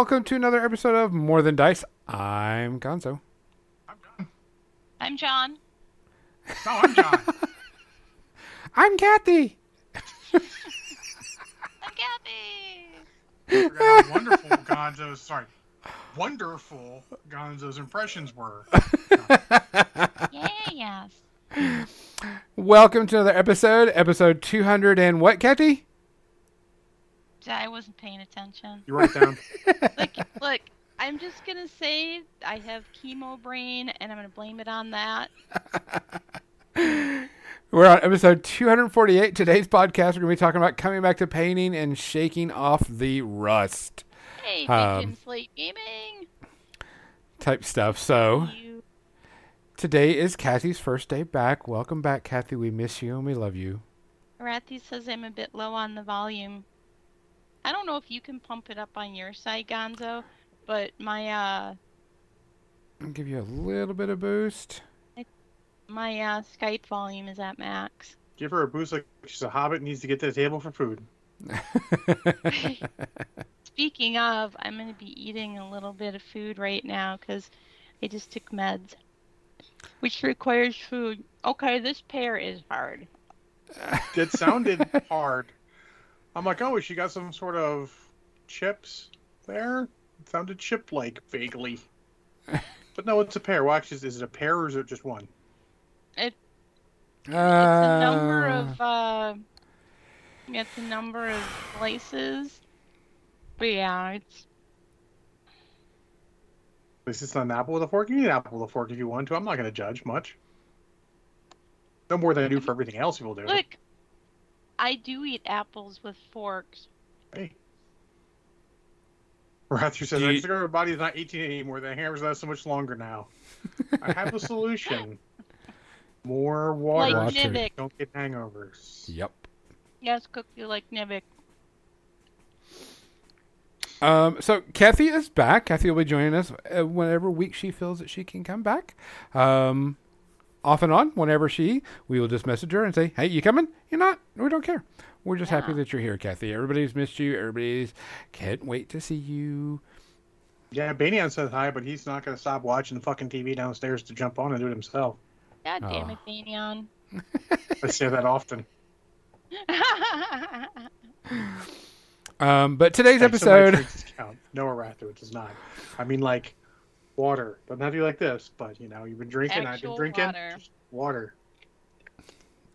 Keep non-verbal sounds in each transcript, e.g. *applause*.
and welcome to another episode of More Than Dice. I'm Gonzo. I'm John. I'm John. No, I'm John. *laughs* I'm Kathy. *laughs* I'm Kathy. I forgot how wonderful Gonzo's sorry, wonderful Gonzo's impressions were. *laughs* Yeah, yes. Welcome to another episode, episode 200 and what, Kathy? I wasn't paying attention. You write down. *laughs* Look, *laughs* look. I'm just gonna say I have chemo brain, and I'm gonna blame it on that. *laughs* We're on episode 248. Today's podcast, we're going to be talking about coming back to painting and shaking off the rust Hey, Big Um, Jim Slate Gaming. type stuff. So, today is Kathy's first day back. Welcome back, Kathy. We miss you and we love you. Rathi says I'm a bit low on the volume. I don't know if you can pump it up on your side, Gonzo, but my uh I'll give you a little bit of boost. my uh Skype volume is at max. Give her a boost like she's a hobbit and needs to get to the table for food. *laughs* Speaking of, I'm going to be eating a little bit of food right now because I just took meds, which requires food. Okay, this pear is hard. It sounded *laughs* hard. I'm like, oh, she got some sort of chips there. It sounded chip-like vaguely. *laughs* But no, it's a pear. Well, actually, is it a pair or is it just one? It, It's a number Uh, of uh, it's a number of slices. But yeah, it's At least it's not an apple with a fork. You need an apple with a fork if you want to. I'm not going to judge much. No more than I do for everything else people do. look. I do eat apples with forks. Hey. Rather says, Do I you- just figure my body's not 18 anymore. The hammers last so much longer now. I have a *laughs* solution. More water. Like Water. Nivik. Don't get hangovers. Yep. Yes, cook you like Nivik. Um, so Kathy is back. Kathy will be joining us uh, whenever week she feels that she can come back. Um, off and on, whenever she, we will just message her and say, "Hey, you coming? You're not? We don't care. We're just happy that you're here, Kathy. Everybody's missed you. Everybody's can't wait to see you." Yeah, Banyan says hi, but he's not going to stop watching the fucking TV downstairs to jump on and do it himself. God damn Oh. it, Banyan. *laughs* I say that often. *laughs* Um, but today's Like, somebody episode, drinks count. No Aratha, it does not. I mean, like, water. Doesn't have to be like this, but, you know, you've been drinking, I've been drinking. water. Just water.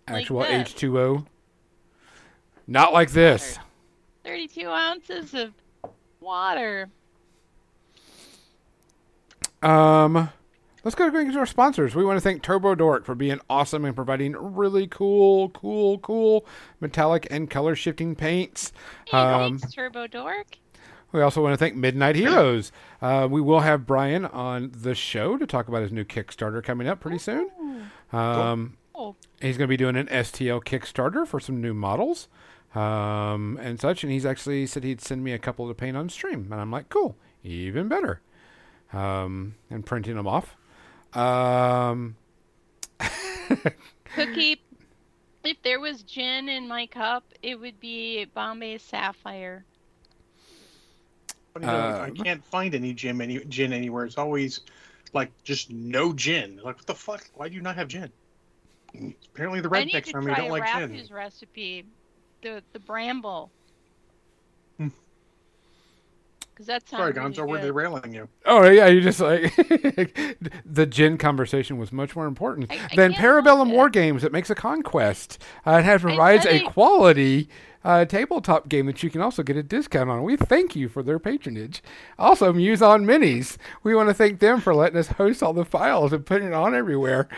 like actual this. H two O, not like this. 32 ounces of water. Um, let's go into our sponsors. We want to thank Turbo Dork for being awesome and providing really cool, cool, cool metallic and color shifting paints. Hey, Um, thanks, Turbo Dork. We also want to thank Midnight Heroes. Uh, we will have Brian on the show to talk about his new Kickstarter coming up pretty soon. Um, cool. he's going to be doing an STL Kickstarter for some new models um, and such. And he's actually said he'd send me a couple to paint on stream. And I'm like, cool, even better. Um, and printing them off. Um, *laughs* Cookie, if there was gin in my cup, it would be Bombay Sapphire. Funny though, I can't find any gin, any gin anywhere. It's always like just no gin. Like what the fuck? Why do you not have gin? Apparently the I need rednecks to army try don't like gin. Rafu's recipe, the the bramble. Hmm. Because that sounds Sorry, really Gonzo, we're good. derailing you. oh, yeah, you just like. *laughs* the gin conversation was much more important I- I than can't Parabellum it. War Games that makes a conquest. Uh, it has provides said a it. quality uh, tabletop game that you can also get a discount on. We thank you for their patronage. Also, Muson Minis. We want to thank them for letting us host all the files and putting it on everywhere.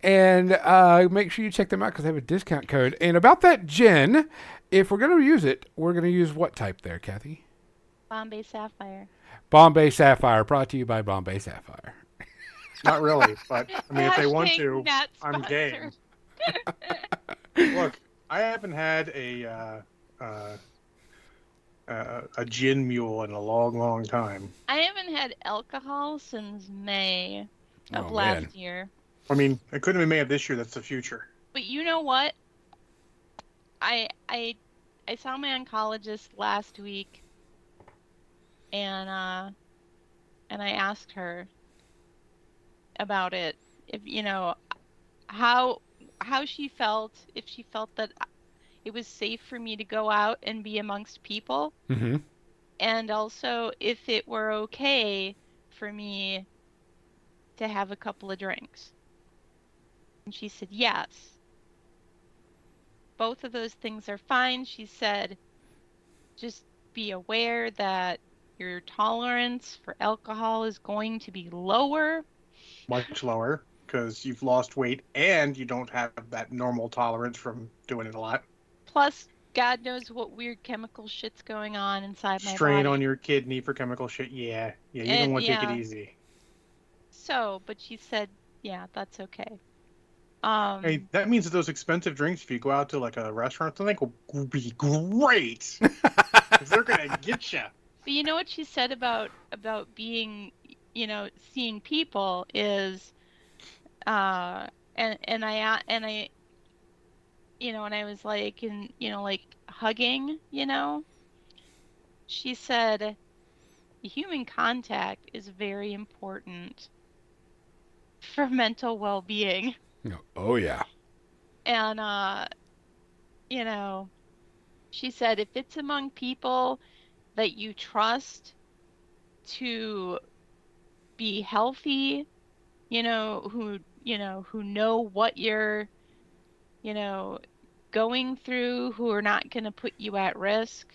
And uh, make sure you check them out because they have a discount code. And about that gin, if we're going to use it, we're going to use what type there, Kathy? Bombay Sapphire. Bombay Sapphire, brought to you by Bombay Sapphire. *laughs* Not really, but I mean, if they want to, I'm game. *laughs* look. I haven't had a uh, uh, uh, a gin mule in a long, long time. I haven't had alcohol since May of Oh, last man. year. I mean, it couldn't have been May of this year. That's the future. But you know what? I I I saw my oncologist last week and uh, and I asked her about it. If you know how how she felt, if she felt that it was safe for me to go out and be amongst people, Mm-hmm. and also if it were okay for me to have a couple of drinks. And she said yes. Both of those things are fine. She said just be aware that your tolerance for alcohol is going to be lower. Much lower because you've lost weight and you don't have that normal tolerance from doing it a lot. Plus, God knows what weird chemical shit's going on inside my Strain body. on your kidney for chemical shit. Yeah, yeah. You And- don't want to yeah. take it easy. So, but she said, yeah, that's okay. Um, Hey, that means that those expensive drinks, if you go out to like a restaurant, I think will be great. *laughs* they're gonna get you. But you know what she said about about being, you know, seeing people is, uh, and and I and I, you know, and I was like, and you know, like hugging, you know. She said, human contact is very important for mental well-being Oh yeah. and uh you know she said if it's among people that you trust to be healthy you know who you know who know what you're you know going through who are not going to put you at risk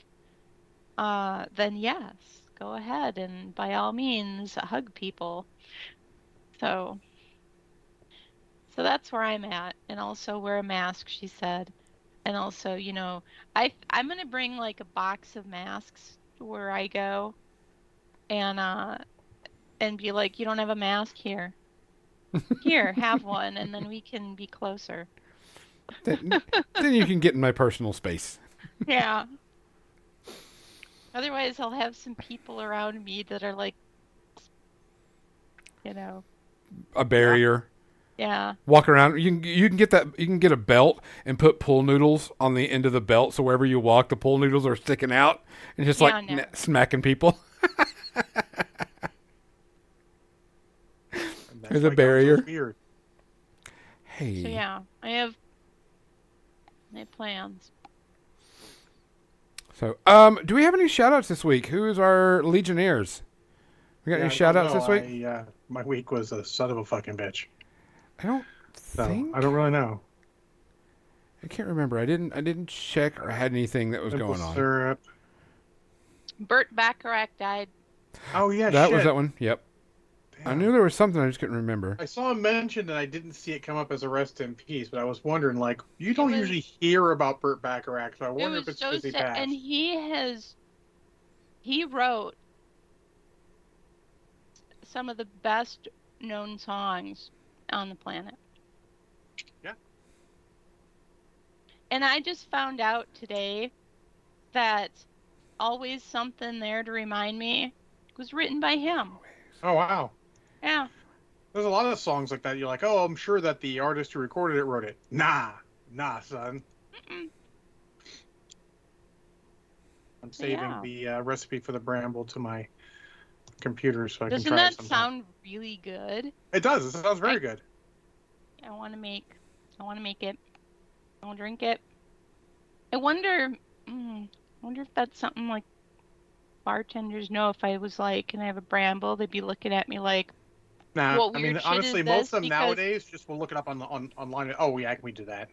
uh then yes go ahead and by all means hug people so so that's where I'm at, and also wear a mask. She said, and also, you know, I I'm gonna bring like a box of masks where I go, and uh, and be like, you don't have a mask here. Here, have one, and then we can be closer. Then, *laughs* then you can get in my personal space. Yeah. Otherwise, I'll have some people around me that are like, you know, A barrier. yeah. Walk around. You can you can get that. You can get a belt and put pool noodles on the end of the belt, so wherever you walk, the pool noodles are sticking out and just Yeah, like no. smacking people. *laughs* And that's There's a barrier. Weird. Hey. So yeah, I have I have plans. So, um, do we have any shout outs this week? Who is our Legionnaires? We got Yeah, any I shout outs this week? I, uh, my week was a son of a fucking bitch. I don't So think I don't really know. I can't remember. I didn't I didn't check or had anything that was Simple going on. syrup. Burt Bacharach died. Oh yeah, that shit. was that one. Yep. I knew there was something I just couldn't remember. I saw him mentioned and I didn't see it come up as a rest in peace, but I was wondering, like, you don't was- usually hear about Burt Bacharach, so I It wonder was if it's so because he sad, passed. and he has he wrote some of the best known songs on the planet. Yeah. And I just found out today that Always Something There to Remind Me was written by him. Oh wow. Yeah. There's a lot of songs like that. You're like, oh, I'm sure that the artist who recorded it wrote it. Nah, nah, son. Mm-mm. I'm saving Yeah. the uh, recipe for the bramble to my computer so I Doesn't can try that it sometime. sound really good? It does. It sounds very I- good. I want to make. I want to make it. I want to drink it. I wonder. Mm, I wonder if that's something like bartenders know. If I was like, "Can I have a bramble?" They'd be looking at me like, Nah, What I mean, shit honestly, is most of them Because- nowadays just will look it up on the on online. Oh yeah, can we do that?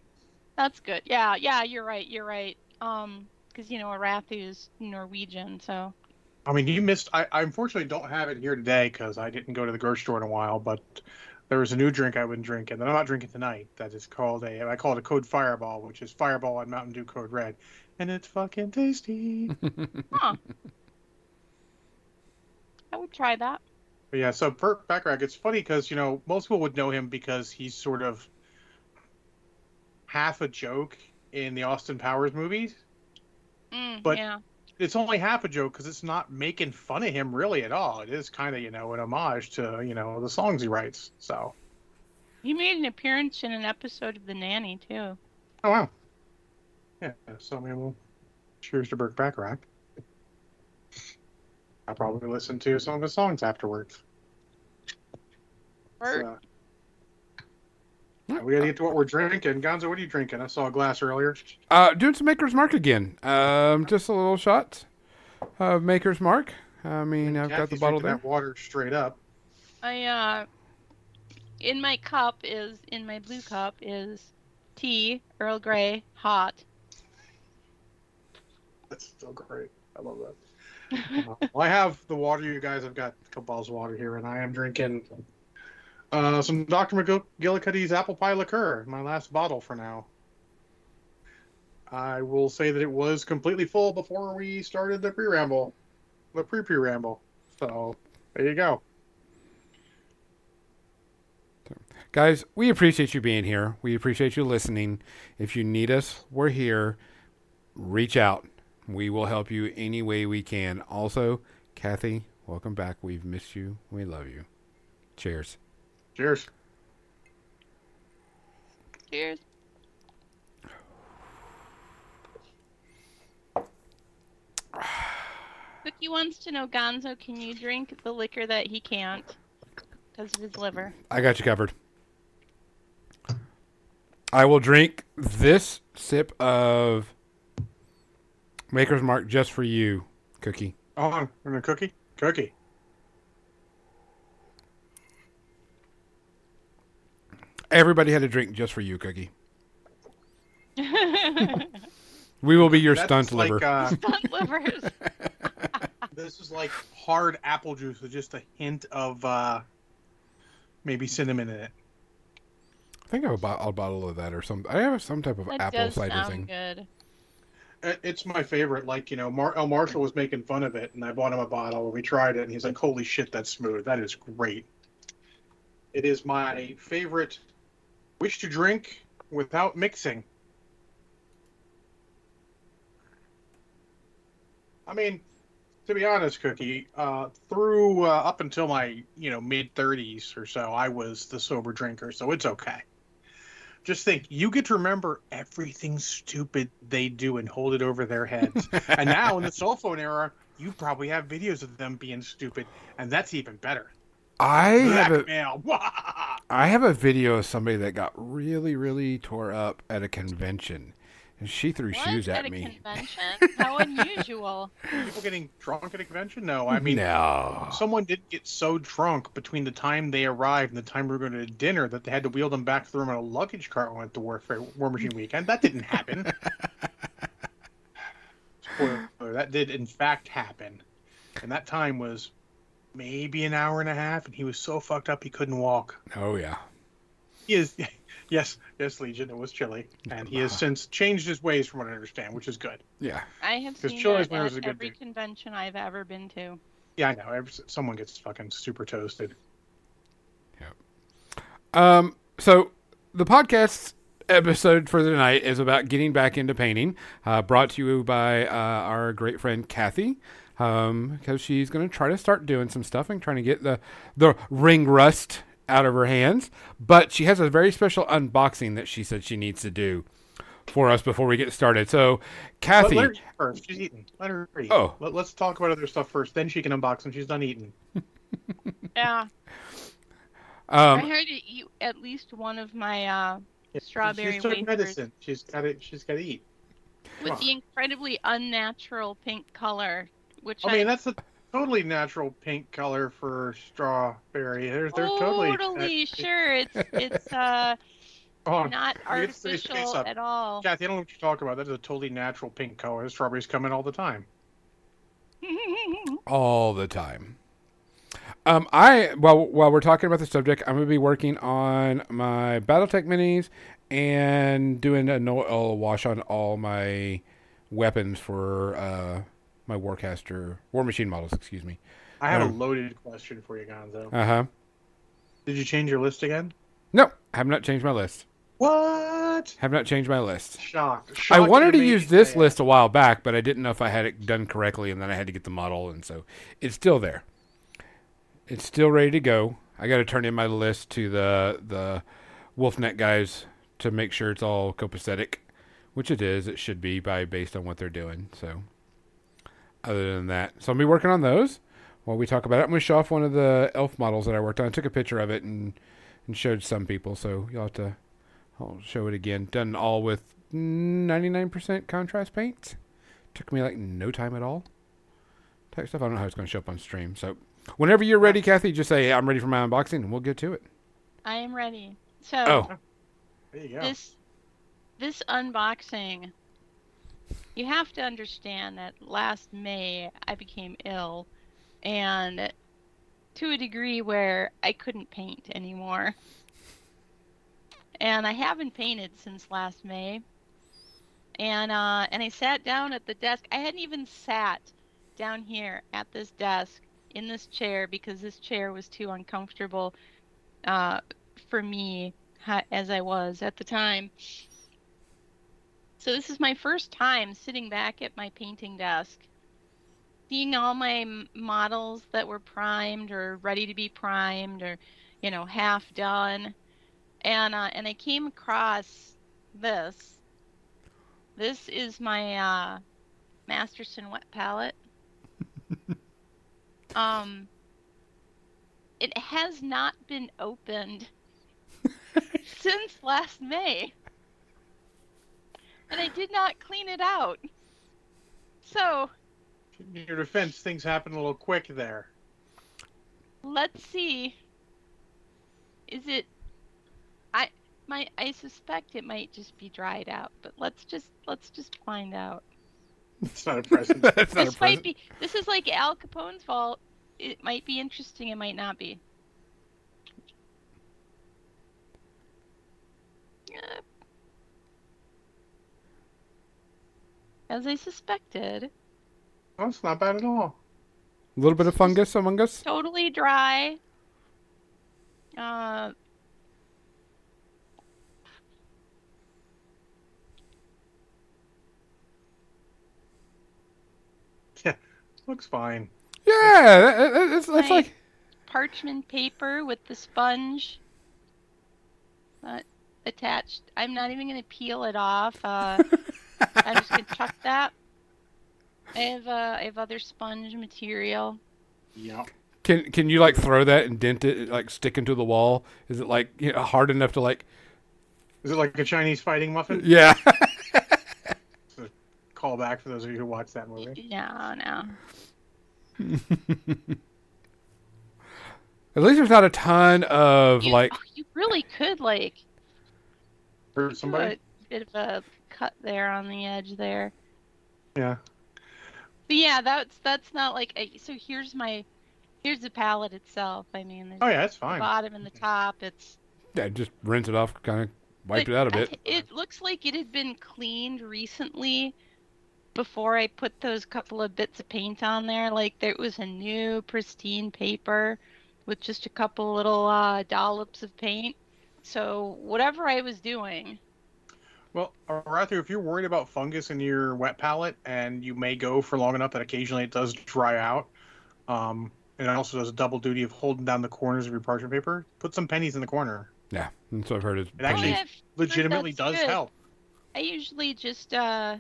"That's good." Yeah, yeah, you're right. You're right. Um, because you know Arathu is Norwegian, so I mean, you missed. I, I unfortunately don't have it here today because I didn't go to the grocery store in a while. But there was a new drink I've been drinking that I'm not drinking tonight. That is called a. I call it a Code Fireball, which is Fireball and Mountain Dew Code Red, and it's fucking tasty. *laughs* huh. I would try that. But yeah, so Burt Bacharach, it's funny because you know most people would know him because he's sort of half a joke in the Austin Powers movies. Mm, But- yeah, It's only half a joke because it's not making fun of him really at all. It is kind of you know an homage to you know the songs he writes. So he made an appearance in an episode of The Nanny too. oh wow, yeah. So I mean, well, cheers to Burt Bacharach. I probably listen to some of his songs afterwards. Or- So, we gotta get to what we're drinking. Gonzo, what are you drinking? I saw a glass earlier. Uh, doing some Maker's Mark again. Um, just a little shot of Maker's Mark. I mean, I've got the bottle there. That water straight up. I uh in my cup is in my blue cup is tea, Earl Grey, hot. That's still great. I love that. *laughs* Well, I have the water. You guys have got a couple bottles of water here, and I am drinking uh, some Dr. McGillicuddy's apple pie liqueur. My last bottle for now. I will say that it was completely full before we started the pre-ramble, the pre-pre ramble. So there you go. Guys, we appreciate you being here. We appreciate you listening. If you need us, we're here. Reach out. We will help you any way we can. Also, Kathy, welcome back. We've missed you. We love you. Cheers. Cheers. Cheers. Cookie wants to know, Gonzo, can you drink the liquor that he can't because of his liver? I got you covered. I will drink this sip of Maker's Mark just for you, Cookie. Oh, and a cookie. Cookie. Everybody had a drink just for you, Cookie. *laughs* We will be your That's stunt like, liver. Uh, *laughs* livers. *laughs* this is like hard apple juice with just a hint of uh, maybe cinnamon in it. I think I have a, bo- a bottle of that or some. I have some type of That apple does cider sound thing. good. It- It's my favorite. Like you know, Mar- El Marshall was making fun of it, and I bought him a bottle, and we tried it, and he's like, "Holy shit, that's smooth. That is great." It is my favorite. Wish to drink without mixing. I mean, to be honest, Cookie, uh, through uh, up until my you know mid thirties or so, I was the sober drinker, so it's okay. Just think, you get to remember everything stupid they do and hold it over their heads. *laughs* and now in the cell phone era, you probably have videos of them being stupid, and that's even better. I have a. *laughs* I have a video of somebody that got really really tore up at a convention, she threw What? shoes at at a me. convention? How unusual. *laughs* People getting drunk at a convention? No, I mean, no. someone did get so drunk between the time they arrived and the time we were going to dinner that they had to wheel them back to the room in a luggage cart when we went to Warfare War Machine Weekend. That didn't happen. *laughs* Spoiler, that did in fact happen. And that time was maybe an hour and a half, and he was so fucked up he couldn't walk. Oh yeah. He is, *laughs* yes, yes, Legion. It was chilly, and he has since changed his ways, from what I understand, which is good. Yeah. I have seen Chili's that Winners is at a good every dude. convention I've ever been to. Yeah, I know. Every, someone gets fucking super toasted. Yep. Um. So the podcast episode for the night is about getting back into painting. Uh, brought to you by uh, our great friend Kathy. Um, because she's going to try to start doing some stuff and trying to get the the ring rust out of her hands. But she has a very special unboxing that she said she needs to do for us before we get started. So, Kathy, let, her eat She's eating. Let her eat. Oh, let, us talk about other stuff first. Then she can unbox when she's done eating. *laughs* Yeah, I um, heard you eat at least one of my uh, Yeah, Strawberry She's took wafers. medicine. She's got it. She's got to eat. with the incredibly unnatural pink color, which I mean, that's a totally natural pink color for strawberry. They're they're totally. totally *laughs* sure it's it's uh hold on. not Let me get artificial at all. Kathy, I don't know what you're talking about. That is a totally natural pink color. Strawberries come in all the time. *laughs* all the time. Um, I while while we're talking about the subject, I'm gonna be working on my BattleTech minis and doing a Nuln Oil wash on all my weapons for uh, my Warcaster War Machine models. Excuse me. I have Um, a loaded question for you, Gonzo. Uh huh. Did you change your list again? No, I have not changed my list. What? Have not changed my list. Shocked. I wanted to use this it. list a while back, but I didn't know if I had it done correctly, and then I had to get the model, and so it's still there. It's still ready to go. I got to turn in my list to the the Wolfnet guys to make sure it's all copacetic, which it is. It should be by based on what they're doing. So, other than that, so I'll be working on those. while we talk about it, I'm going to show off one of the elf models that I worked on. I took a picture of it and and showed some people, so you'll have to. I'll show it again. Done all with 99% contrast paint. Took me like no time at all. Type stuff. I don't know how it's going to show up on stream. So whenever you're ready, Kathy, just say I'm ready for my unboxing, and we'll get to it. I am ready. So Oh, There you go. this this unboxing you have to understand that last May I became ill and to a degree where I couldn't paint anymore. And I haven't painted since last May. And uh and I sat down at the desk. I hadn't even sat down here at this desk in this chair because this chair was too uncomfortable uh for me as I was at the time. So this is my first time sitting back at my painting desk, seeing all my models that were primed or ready to be primed or, you know, half done, and uh, and I came across this. This is my uh, Masterson wet palette. *laughs* um, it has not been opened *laughs* since last May. And I did not clean it out. So, In your defense, things happen a little quick there. let's see. Is it I my I suspect it might just be dried out, but let's just let's just find out. It's not a present. *laughs* that's not a this might present. be this is like Al Capone's fault. It might be interesting, it might not be. Uh, As I suspected, oh, it's not bad at all. A little bit of fungus among us. totally dry. Uh, Looks fine. Yeah, that- that- that's, that's like parchment paper with the sponge uh, attached. I'm not even gonna peel it off. Uh, *laughs* I'm just gonna chuck that. I have uh, I have other sponge material. Yep. Can can you like throw that and dent it like stick into the wall? Is it like you know, hard enough to like? Is it like a Chinese fighting muffin? *laughs* Yeah. Call back for those of you who watched that movie. No, no. *laughs* At least there's not a ton of You, like. oh, you really could like Hurt somebody? a bit of a cut there on the edge there. Yeah. But yeah, that's that's not like a, so. Here's my here's the palette itself. I mean, Oh yeah, that's the fine. bottom and the top. It's Yeah, just rinse it off, kind of wipe But it out a bit. It looks like it had been cleaned recently before I put those couple of bits of paint on there. Like there was a new pristine paper with just a couple little uh, dollops of paint. So whatever I was doing, Well, Arthur, if you're worried about fungus in your wet palette and you may go for long enough that occasionally it does dry out, um, and it also does a double duty of holding down the corners of your parchment paper, put some pennies in the corner. Yeah, that's what I've heard. It actually I've legitimately does good. help. I usually just, uh,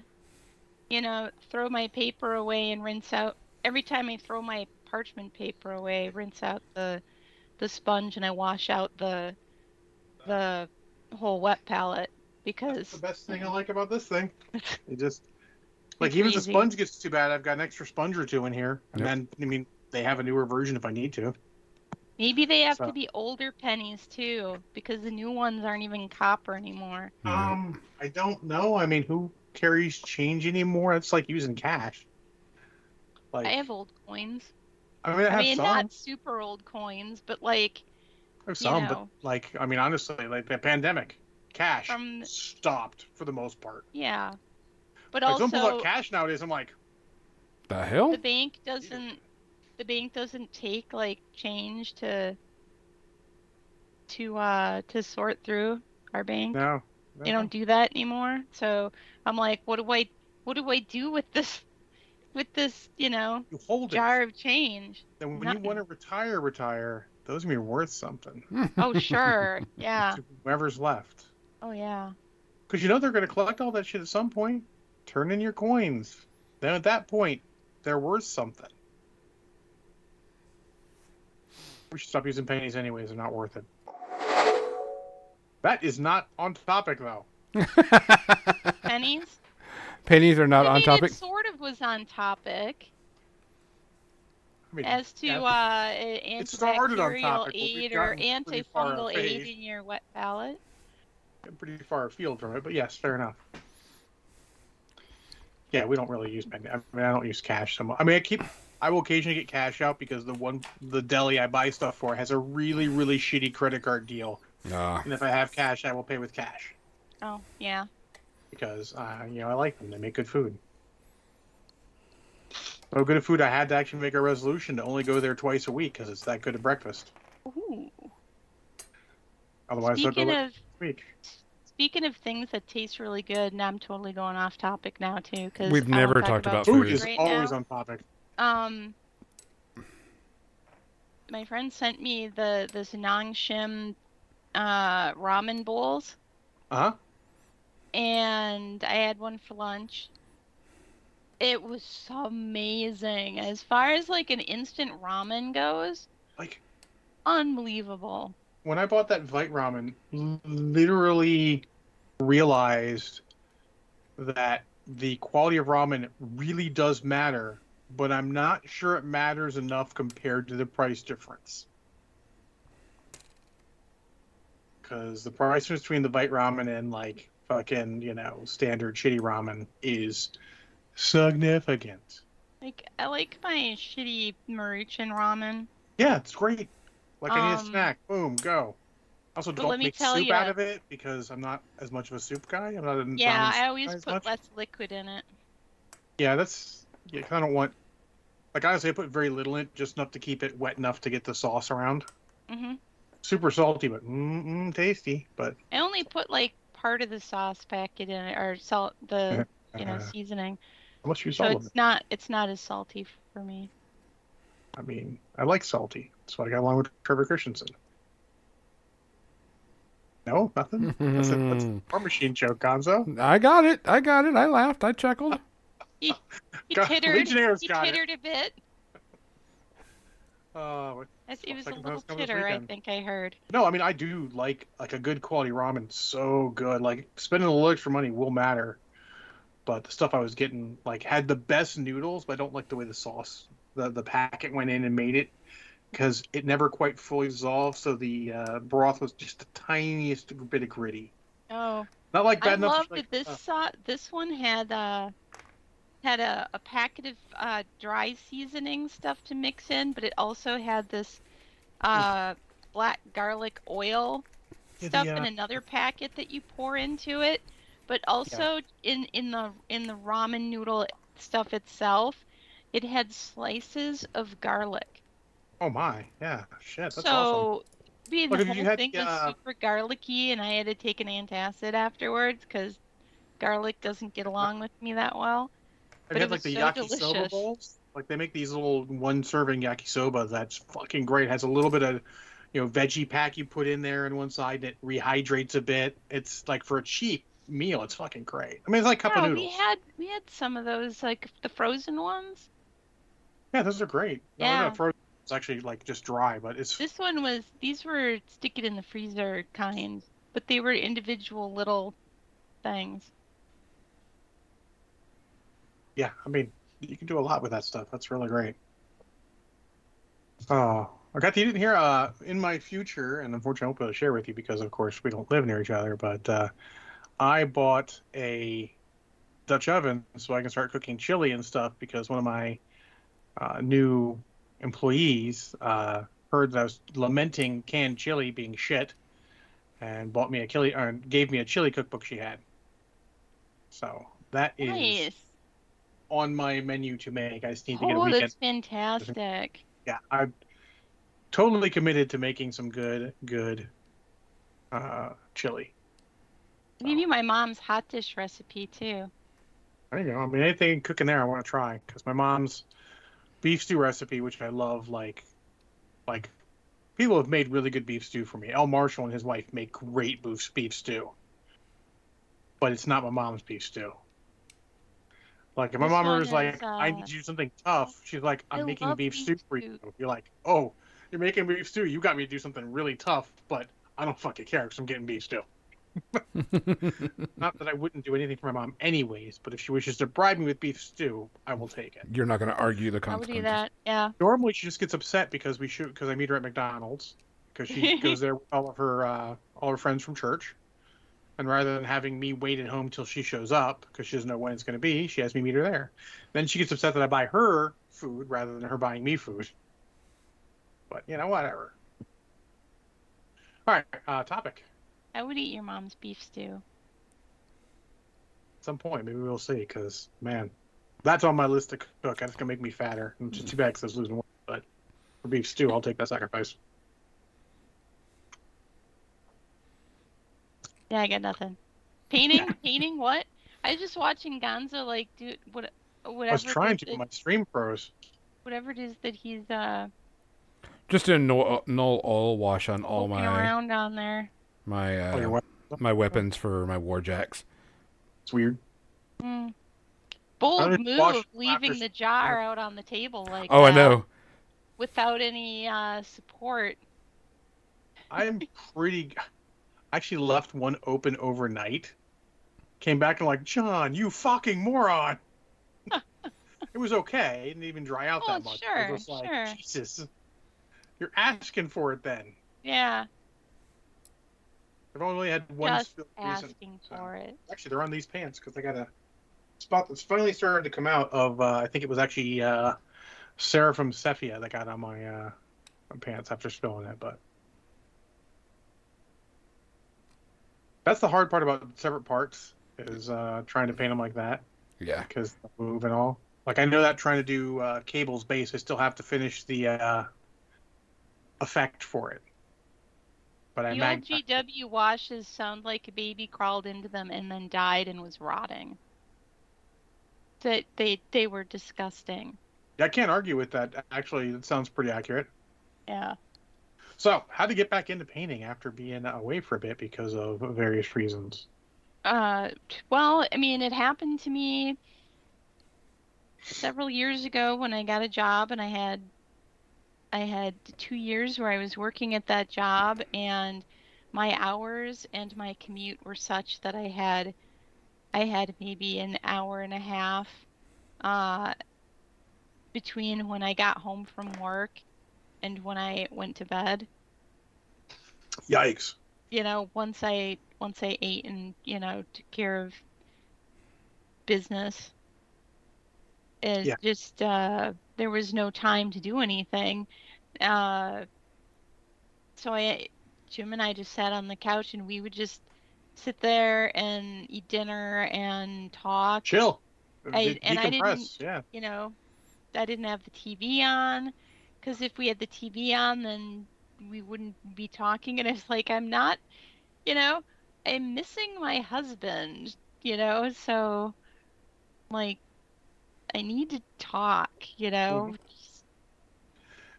you know, throw my paper away and rinse out. Every time I throw my parchment paper away, rinse out the the sponge and I wash out the the whole wet palette because That's the best thing I like about this thing. *laughs* It just like It's even if the sponge gets too bad, I've got an extra sponge or two in here, and Yep. then I mean they have a newer version if I need to. maybe they have So- to be older pennies too because the new ones aren't even copper anymore. Um, I don't know. I mean, who carries change anymore? It's like using cash. Like I have old coins. I mean, I I, mean, some. not super old coins, but like I have you some, know. but like I mean, honestly, like the pandemic, cash From- stopped for the most part. yeah. But Like, don't pull also out cash nowadays. I'm like, the hell? the bank doesn't the bank doesn't take like change to to uh to sort through our bank. no, They don't do that anymore. So I'm like, what do I what do I do with this with this, you know, You hold it. jar of change? Then when you want to retire, retire. Those are gonna be worth something. Oh sure. *laughs* Yeah. whoever's left. Oh yeah. Because you know they're gonna collect all that shit at some point. Turn in your coins. Then at that point, they're worth something. We should stop using pennies anyways. They're not worth it. That is not on topic though. *laughs* Pennies. Pennies are not I on mean, topic. It sort of was on topic I mean, as to uh, It started on antibacterial topic, aid or gotten pretty far antifungal aid in your wet palate. Pretty far afield from it, but yes, fair enough. Yeah, we don't really use penny. I mean, I don't use cash so much. I mean, I keep. I will occasionally get cash out because the one the deli I buy stuff for has a really really shitty credit card deal, Ah. and if I have cash, I will pay with cash Oh yeah. because uh, you know I like them. They make good food. So good at food, I had to actually make a resolution to only go there twice a week because it's that good at breakfast. Ooh. Otherwise, I'll go Speaking of a week. speaking of things that taste really good, and I'm totally going off topic now too because We've never talked about Food food. is right always now. on topic. Um, my friend sent me the this Nongshim uh, ramen bowls, Uh huh. and I had one for lunch. It was so amazing. As far as like an instant ramen goes, Like unbelievable. When I bought that Vite ramen, literally realized that the quality of ramen really does matter, but I'm not sure it matters enough compared to the price difference. Because the price difference between the Vite ramen and like fucking, you know, standard shitty ramen is significant. Like I like my shitty Maruchan ramen. Yeah, it's great. Like I need a Um, snack. Boom, go. Also, don't make soup ya- out of it because I'm not as much of a soup guy. I'm not a Yeah, I always put much. less liquid in it. Yeah, that's yeah. 'cause I don't want. Like honestly, I put very little in it, just enough to keep it wet enough to get the sauce around. hmm Super salty, but mm, mm tasty. But I only put like part of the sauce packet in it, or salt, the *laughs* you know uh, seasoning. Must use So it's it. not it's not as salty for me. I mean, I like salty. That's why I got along with Trevor Christensen. No, nothing. That's a, that's a War Machine joke, Gonzo. I got it. I got it. I laughed. I chuckled. *laughs* He *laughs* God, tittered. He got it. tittered a bit. Uh, As it was a little post titter, I think I heard. No, I mean I do like like a good quality ramen. So good. Like spending a little extra money will matter, but the stuff I was getting like had the best noodles. But I don't like the way the sauce, the the packet went in and made it, because it never quite fully dissolved. So the uh, broth was just the tiniest bit of gritty. Oh, Not like bad I enough. love to, like, that this uh, this one had uh had a, a packet of uh, dry seasoning stuff to mix in, but it also had this uh, black garlic oil Yeah, the, stuff in uh, another packet that you pour into it. But also in in the in the ramen noodle stuff itself, it had slices of garlic. oh my, yeah, shit, that's so awesome. being Look, the whole had thing the, was uh, super garlicky, and I had to take an antacid afterwards because garlic doesn't get along with me that well. Have you had like the so yakisoba delicious. bowls? Like they make these little one-serving yakisoba that's fucking great. Has a little bit of, you know, veggie pack you put in there on one side that rehydrates a bit. It's like for a cheap meal, it's fucking great. I mean, it's like cup yeah, of noodles. we had we had some of those like the frozen ones. Yeah, those are great. Yeah. no, frozen. It's actually like just dry, but it's This one was these were stick it in the freezer kind, but they were individual little things. yeah. I mean, you can do a lot with that stuff. That's really great. Oh, I got the, you didn't hear uh in my future, and unfortunately, I won't be able to share with you because, of course, we don't live near each other. But uh, I bought a Dutch oven so I can start cooking chili and stuff because one of my uh, new employees uh, heard that I was lamenting canned chili being shit, and bought me a chili or gave me a chili cookbook she had. So that is Nice. on my menu to make. I just need to get a Oh, weekend. that's fantastic. Yeah, I'm totally committed to making some good, good uh, chili. I'll give you my mom's hot dish recipe too. There you go. I mean, anything cooking there, I want to try because my mom's beef stew recipe, which I love, like, like people have made really good beef stew for me. El Marshall and his wife make great beef beef stew, but it's not my mom's beef stew. Like if my This mom was like, is, "I uh, need you to do something tough," she's like, "I'm I making beef beef stew for you." You're like, "Oh, You're making beef stew. You got me to do something really tough, but I don't fucking care because I'm getting beef stew. *laughs* Not that I wouldn't do anything for my mom anyways, but if she wishes to bribe me with beef stew, I will take it. You're not going to argue the consequences. I would do that. Yeah. Normally, she just gets upset because we shoot because I meet her at McDonald's because she *laughs* goes there with all of her uh, all her friends from church, and rather than having me wait at home till she shows up because she doesn't know when it's going to be, she has me meet her there. Then she gets upset that I buy her food rather than her buying me food. But you know, whatever. All right, uh, topic. I would eat your mom's beef stew. At some point, maybe we'll see. Because man, that's on my list to cook. That's gonna make me fatter. It's just too bad because I was losing weight. But for beef stew, I'll take that sacrifice. Yeah, I got nothing. Painting, *laughs* painting. What? I was just watching Gonzo like do what, whatever. I was trying to that- with my stream pros. whatever it is that he's uh Just a null, Nuln Oil wash on all poking my around down there. My Oh, you're uh, what? my weapons for my warjacks. It's weird. Mm. Bold move, leaving Raptors- the jar out on the table like Oh, I know. without any uh support. I am *laughs* pretty. I actually left one open overnight. Came back and like, John, you fucking moron. *laughs* it was okay. It didn't even dry out Oh, that much. I sure, was just like, sure. Jesus, you're asking for it then. Yeah, I've only had one just spill recent. asking so. for it. Actually, they're on these pants because I got a spot that's finally starting to come out of. Uh, I think it was actually uh, Sarah from Cephia that got on my, uh, my pants after spilling it. But that's the hard part about separate parts is uh, trying to paint them like that Yeah. because the move and all. Like I know that trying to do uh, cables base, I still have to finish the uh, effect for it. But I The mag- GW washes sound like a baby crawled into them and then died and was rotting. That they they were disgusting. I can't argue with that. Actually, it sounds pretty accurate. Yeah. So, how to get back into painting after being away for a bit because of various reasons? Uh, well, I mean, it happened to me several years ago when I got a job and I had I had two years where I was working at that job and my hours and my commute were such that I had I had maybe an hour and a half uh between when I got home from work and when I went to bed Yikes! you know, once I once I ate and you know took care of business, it Yeah. just uh, there was no time to do anything. Uh, so I, Jim and I just sat on the couch and we would just sit there and eat dinner and talk. Chill. I- De- and I decompress. Yeah. You know, I didn't have the TV on because if we had the TV on, then we wouldn't be talking. And it's like I'm not, you know, I'm missing my husband. You know, so like I need to talk. You know,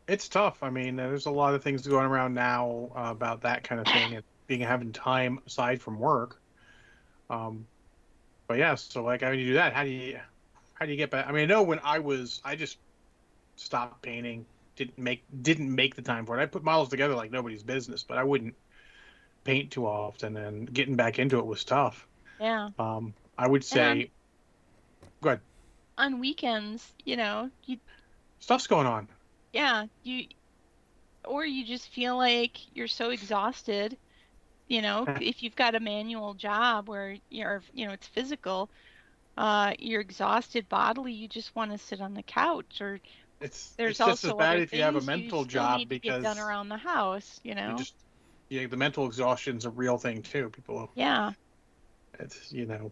It's tough. I mean, there's a lot of things going around now uh, about that kind of thing and being having time aside from work. Um, but yeah, so like, how do you do that? How do you, how do you get back? I mean, I know when I was, I just stopped painting. Didn't make didn't make the time for it. I put models together like nobody's business, but I wouldn't paint too often, and getting back into it was tough. yeah. Um, I would say On weekends, you know, you stuff's going on. yeah you or you just feel like you're so exhausted you know if you've got a manual job where you're you know it's physical uh you're exhausted bodily you just want to sit on the couch or It's there's it's just also as bad if you have a mental job because done around the house you know you just yeah, the mental exhaustion's a real thing too. People, yeah it's you know,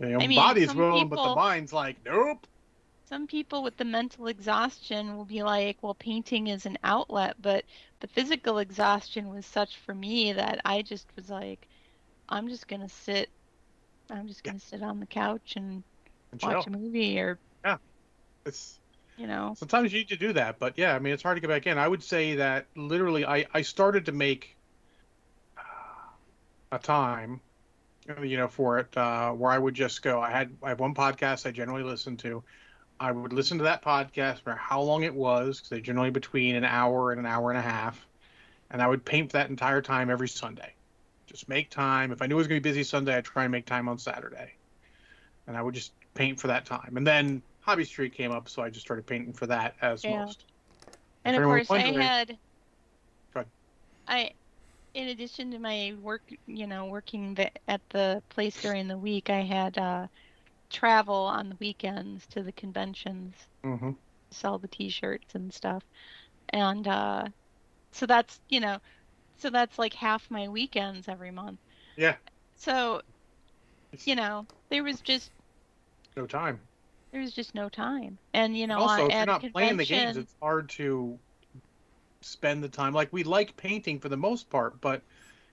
you know I mean, body's willing, but the mind's like, nope. some people with the mental exhaustion will be like well painting is an outlet but the physical exhaustion was such for me that i just was like i'm just gonna sit i'm just gonna sit on the couch and And watch a movie or yeah, It's you know sometimes you need to do that, but yeah, I mean, it's hard to get back in. I would say that literally, I I started to make uh, a time, you know, for it uh, where I would just go. I had I have one podcast I generally listen to. I would listen to that podcast for how long it was, because they're generally between an hour and an hour and a half, and I would paint that entire time every Sunday. Just make time. If I knew it was going to be busy Sunday, I'd try and make time on Saturday, and I would just paint for that time. And then Hobby Streak came up, so I just started painting for that as Yeah. most. And If of course, I had. I, in addition to my work, you know, working the, at the place during the week, I had uh, travel on the weekends to the conventions, Mm-hmm. sell the T-shirts and stuff, and uh, so that's you know, so that's like half my weekends every month. Yeah. So, you know, there was just No time. there was just no time, and you know, also, if you're not playing the games, it's hard to spend the time. Like we like painting for the most part, but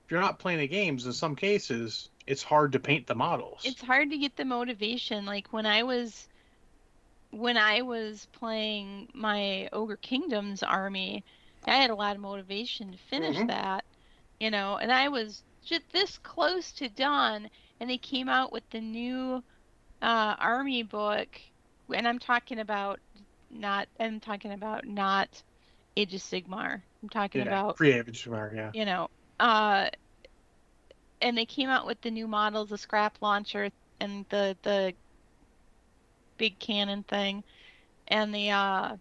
if you're not playing the games, in some cases, it's hard to paint the models. it's hard to get the motivation like when i was when i was playing my ogre kingdoms army i had a lot of motivation to finish Mhm. that you know and i was just this close to done and they came out with the new uh, army book and i'm talking about not i'm talking about not age of sigmar i'm talking yeah, about creative Jamar, yeah. you know, uh, and they came out with the new models, the scrap launcher and the the big cannon thing, and the uh,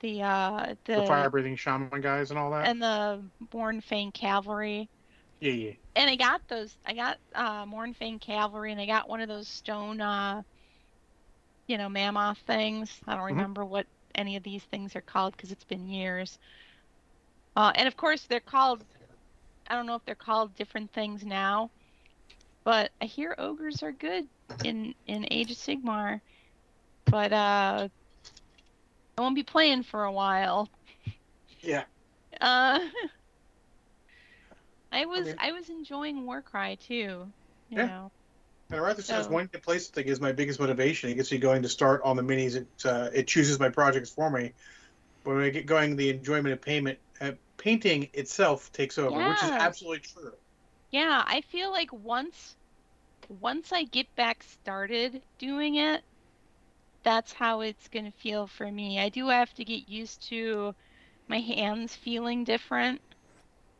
the uh, the, The fire breathing shaman guys and all that. and the Mournfang cavalry. yeah, yeah. And I got those. I got uh, Mournfang cavalry, and I got one of those stone, uh, you know, mammoth things. I don't Mhm. remember what any of these things are called because it's been years. Uh, and of course, they're called. I don't know if they're called different things now, but I hear ogres are good in in Age of Sigmar. But uh, I won't be playing for a while. Yeah. *laughs* Uh, *laughs* I was mean- I was enjoying Warcry too. You Yeah. know. And I rather says So- one place thing is my biggest motivation. It gets me going to start on the minis. It uh, it chooses my projects for me. But when I get going, the enjoyment of payment, uh, painting itself takes over, which is absolutely true. Yeah, I feel like once once I get back started doing it, that's how it's going to feel for me. I do have to get used to my hands feeling different,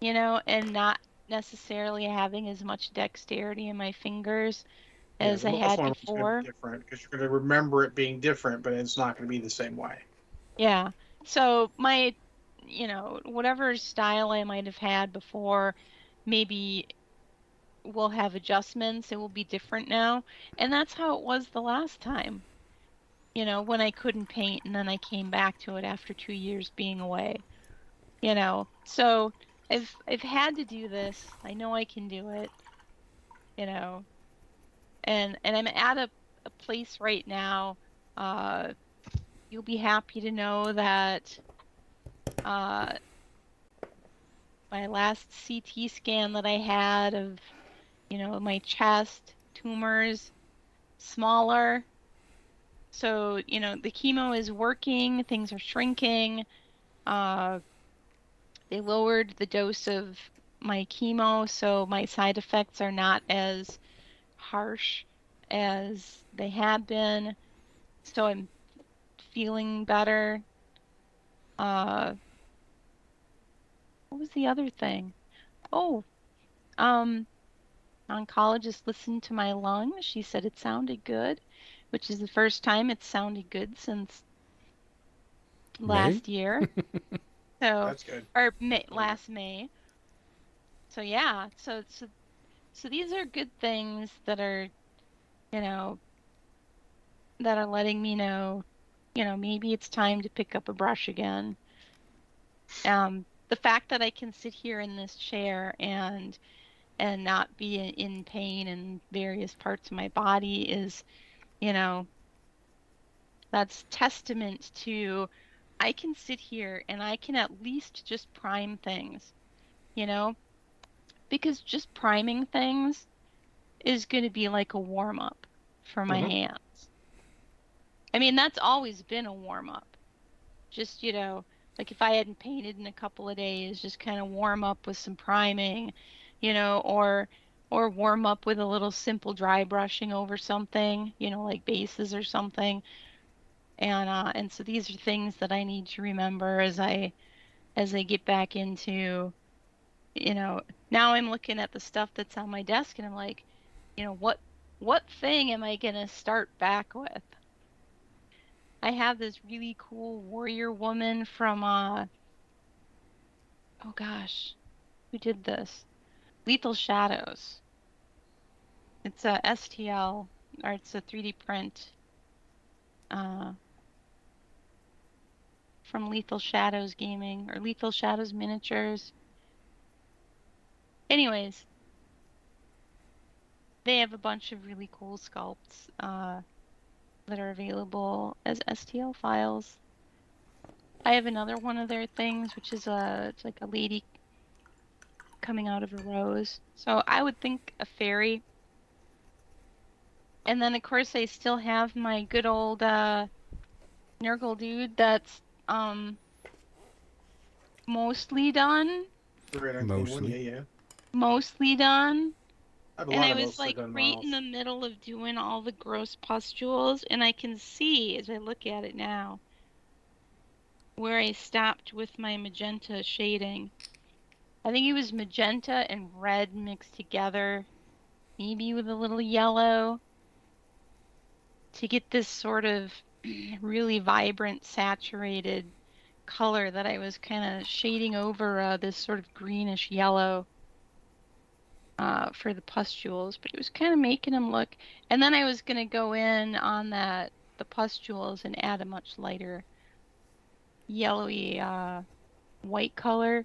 you know, and not necessarily having as much dexterity in my fingers Yeah, as the I had memory's gonna be before. different because you're going to remember it being different, but it's not going to be the same way. Yeah. So my, you know, whatever style I might have had before, maybe will have adjustments. It will be different now. And that's how it was the last time. You know, when I couldn't paint and then I came back to it after two years being away. You know, so I've I've had to do this. I know I can do it. You know, and and I'm at a, a place right now. Uh, you'll be happy to know that uh, my last CT scan that I had of, you know, my chest tumors smaller. So, you know, the chemo is working, things are shrinking. Uh, they lowered the dose of my chemo, so my side effects are not as harsh as they had been. So I'm feeling better. Uh, what was the other thing? Oh, um, oncologist listened to my lungs. She said it sounded good, which is the first time it's sounded good since last year. *laughs* so That's good. or May, last May. So yeah, so so so these are good things that are, you know, that are letting me know, you know, maybe it's time to pick up a brush again. Um, the fact that I can sit here in this chair and and not be in, in pain in various parts of my body is, you know, that's testament to I can sit here and I can at least just prime things, you know? Because just priming things is going to be like a warm up for my Mhm. hands. I mean, that's always been a warm up. Just, you know, like if I hadn't painted in a couple of days, just kind of warm up with some priming, you know, or or warm up with a little simple dry brushing over something, you know, like bases or something. And uh, and so these are things that I need to remember as I as I get back into, you know, now I'm looking at the stuff that's on my desk and I'm like, you know, what what thing am I gonna start back with? I have this really cool warrior woman from uh oh gosh, who did this? Lethal Shadows. It's a STL or it's a 3D print uh, from Lethal Shadows Gaming or Lethal Shadows Miniatures. Anyways, they have a bunch of really cool sculpts uh, that are available as STL files. I have another one of their things, which is a it's like a lady coming out of a rose. So I would think a fairy. And then of course I still have my good old uh, Nurgle dude that's um mostly done. Mostly. Yeah, yeah. Mostly done. I and I was like right models. in the middle of doing all the gross pustules, and I can see as I look at it now where I stopped with my magenta shading. I think it was magenta and red mixed together, maybe with a little yellow, to get this sort of *clears throat* really vibrant, saturated color that I was kind of shading over uh, this sort of greenish yellow uh, for the pustules, but it was kind of making them look. And then I was going to go in on that the pustules and add a much lighter yellowy uh, white color.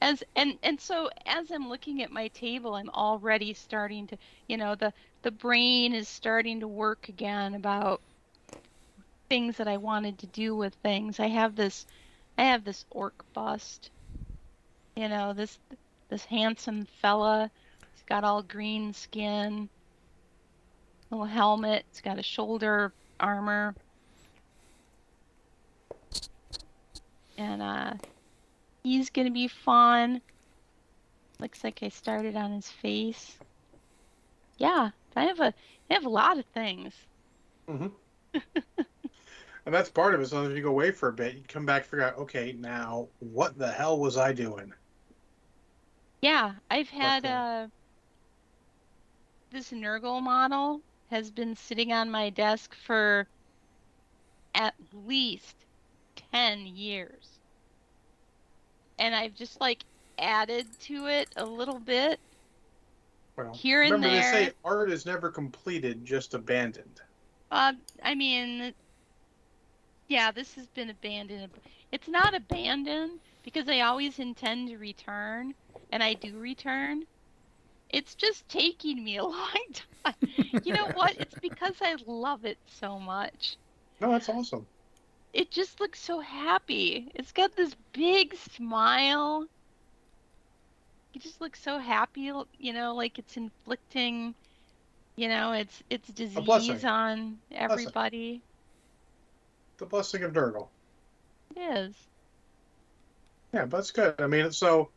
As and and so as I'm looking at my table, I'm already starting to, you know, the the brain is starting to work again about things that I wanted to do with things. I have this, I have this orc bust. You know, this this handsome fella. Got all green skin, little helmet. It's got a shoulder armor, and uh, he's gonna be fun. Looks like I started on his face. Yeah, I have a, I have a lot of things. Mm-hmm. *laughs* and that's part of it. So if you go away for a bit, you come back, figure out, okay, now what the hell was I doing? Yeah, I've had Okay. This Nurgle model has been sitting on my desk for at least 10 years. And I've just like added to it a little bit. Well, Here and remember there. they say art is never completed, just abandoned. Uh I mean yeah, this has been abandoned. It's not abandoned because I always intend to return and I do return. It's just taking me a *laughs* long time. you know what? It's because I love it so much. No, that's awesome. It just looks so happy. It's got this big smile. It just looks so happy, you know, like it's inflicting, you know, it's it's disease on everybody. The blessing of Nurgle. It is. Yeah, but that's good. I mean, so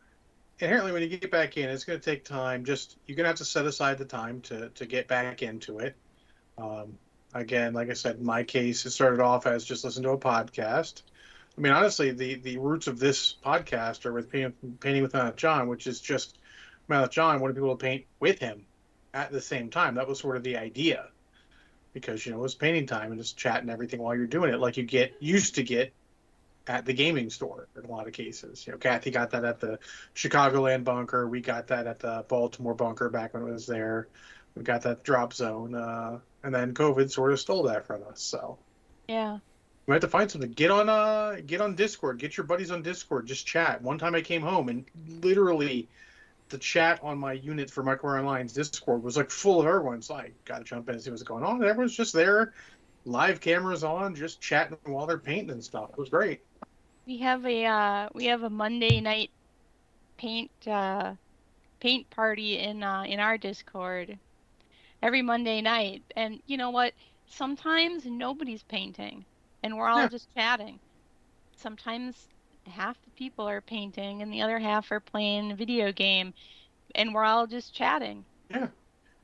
inherently, when you get back in, it's going to take time. Just you're going to have to set aside the time to to get back into it. Um, again, like I said, in my case, it started off as just listen to a podcast. I mean, honestly, the the roots of this podcast are with painting, painting with Mount John, which is just Mount John wanted people to paint with him at the same time. That was sort of the idea, because you know it was painting time and just chatting everything while you're doing it, like you get used to get at the gaming store in a lot of cases. You know, Kathy got that at the Chicagoland bunker. We got that at the Baltimore bunker back when it was there. We got that drop zone, uh, and then COVID sort of stole that from us. So Yeah. we have to find something. Get on uh, get on Discord. Get your buddies on Discord. Just chat. One time I came home and literally the chat on my unit for Micro Online's Discord was like full of everyone. So I gotta jump in and see what's going on. And everyone's just there, live cameras on, just chatting while they're painting and stuff. It was great. We have a uh, we have a Monday night paint uh, paint party in uh, in our Discord every Monday night, and you know what? Sometimes nobody's painting, and we're all Yeah. just chatting. Sometimes half the people are painting, and the other half are playing a video game, and we're all just chatting. Yeah,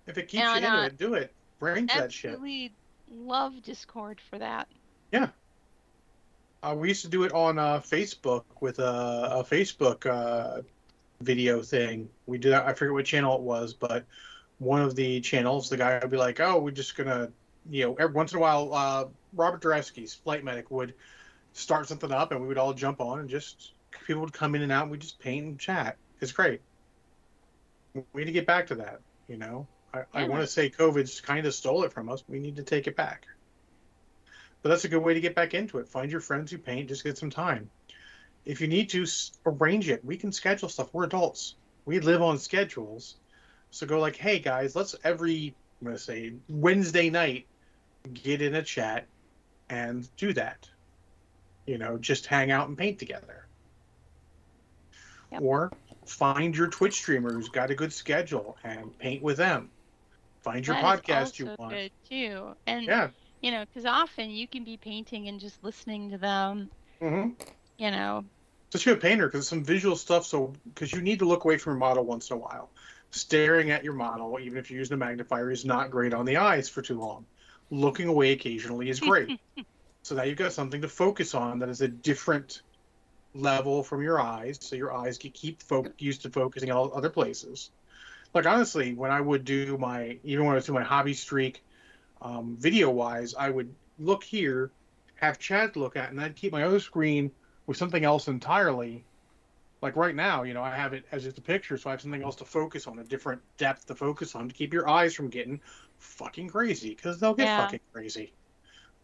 if it keeps And, you into uh, it, do it. Bring that shit. Absolutely love Discord for that. Uh, we used to do it on uh, Facebook with a, a Facebook uh, video thing. We did. I forget what channel it was, but one of the channels, the guy would be like, "Oh, we're just gonna, you know, every once in a while, uh, Robert Dureski's flight medic would start something up, and we would all jump on, and just people would come in and out, and we just paint and chat. It's great. We need to get back to that. You know, I, I want to say COVID's kind of stole it from us. We need to take it back. But that's a good way to get back into it. Find your friends who paint. Just get some time. If you need to, arrange it. We can schedule stuff. We're adults. We live on schedules. So go like, hey guys, let's every I'm gonna say Wednesday night get in a chat and do that. You know, just hang out and paint together. Yep. Or find your Twitch streamer who's got a good schedule and paint with them. Find your That podcast you want. good too. And Yeah. You know, because often you can be painting and just listening to them. hmm You know, especially a painter because some visual stuff so because you need to look away from your model once in a while. Staring at your model even if you're using a magnifier is not great on the eyes for too long. Looking away occasionally is great. *laughs* So now you've got something to focus on that is a different level from your eyes so your eyes can keep fo- used to focusing on other places. Like honestly when i would do my even when i was doing my hobby streak um, video wise i would look here have chad look at and i'd keep my other screen with something else entirely. Like right now, you know, I have it as just a picture, so I have something else to focus on, a different depth to focus on to keep your eyes from getting fucking crazy, because they'll get Yeah. fucking crazy.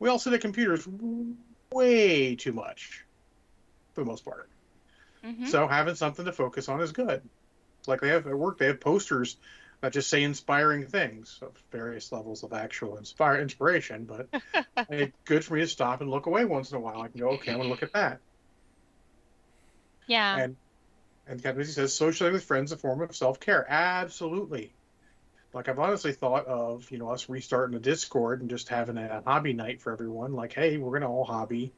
We all sit at computers way too much, for the most part. mhm. So having something to focus on is good. Like they have at work, they have posters that just say inspiring things of various levels of actual inspire inspiration. But *laughs* it's good for me to stop and look away once in a while. I can go, okay, I'm gonna look at that. yeah, And and Captain Busy says socializing with friends is a form of self care. Absolutely. Like I've honestly thought of, you know, us restarting a Discord and just having a hobby night for everyone. Like, hey, we're gonna all hobby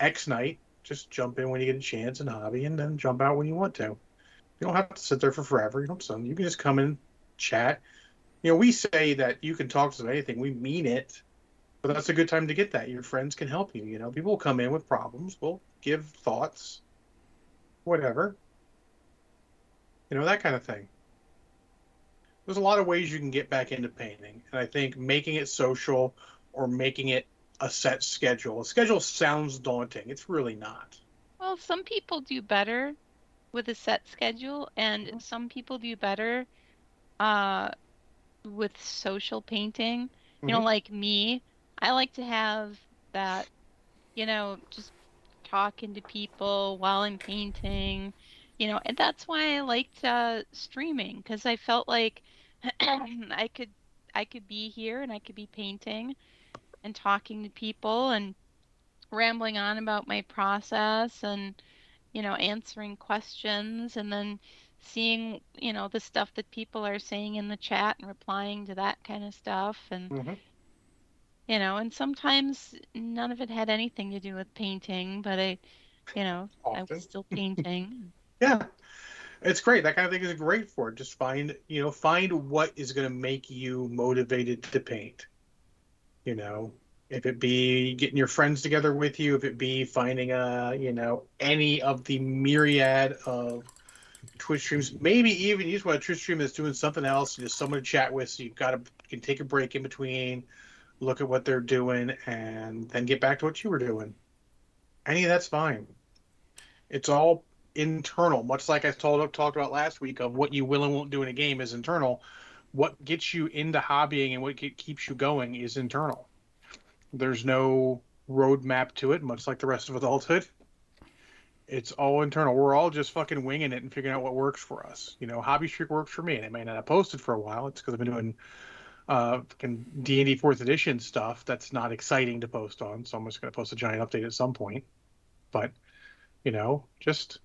X night. Just jump in when you get a chance and hobby, and then jump out when you want to. You don't have to sit there for forever. You don't. So you can just come in, chat. You know, we say that you can talk to us anything. We mean it, but that's a good time to get that. Your friends can help you. You know, people will come in with problems. We'll give thoughts, whatever. You know, that kind of thing. There's a lot of ways you can get back into painting, and I think making it social or making it a set schedule. A schedule sounds daunting. It's really not. Well, some people do better with a set schedule, and some people do better uh, with social painting. You know, Mhm. like me, I like to have that, you know, just talking to people while I'm painting, you know, and that's why I liked uh, streaming because I felt like *clears throat* I could I could be here and I could be painting and talking to people and rambling on about my process and you know answering questions and then seeing you know the stuff that people are saying in the chat and replying to that kind of stuff and Mhm. you know and sometimes none of it had anything to do with painting but i you know i was still painting *laughs* Yeah. It's great. That kind of thing is great for it. Just find, you know, find what is going to make you motivated to paint. You know, if it be getting your friends together with you, if it be finding a, you know, any of the myriad of Twitch streams, maybe even want a Twitch stream that's doing something else, just someone to chat with, so you've got to can take a break in between, look at what they're doing, and then get back to what you were doing. Any of that's fine. It's all internal, much like I told talked about last week of what you will and won't do in a game is internal. What gets you into hobbying and what ke- keeps you going is internal. There's no roadmap to it, much like the rest of adulthood. It's all internal. We're all just fucking winging it and figuring out what works for us. You know, Hobby Streak works for me, and I may not have posted for a while. It's because I've been doing uh fucking D and D Fourth Edition stuff that's not exciting to post on. So I'm just gonna post a giant update at some point. But you know, just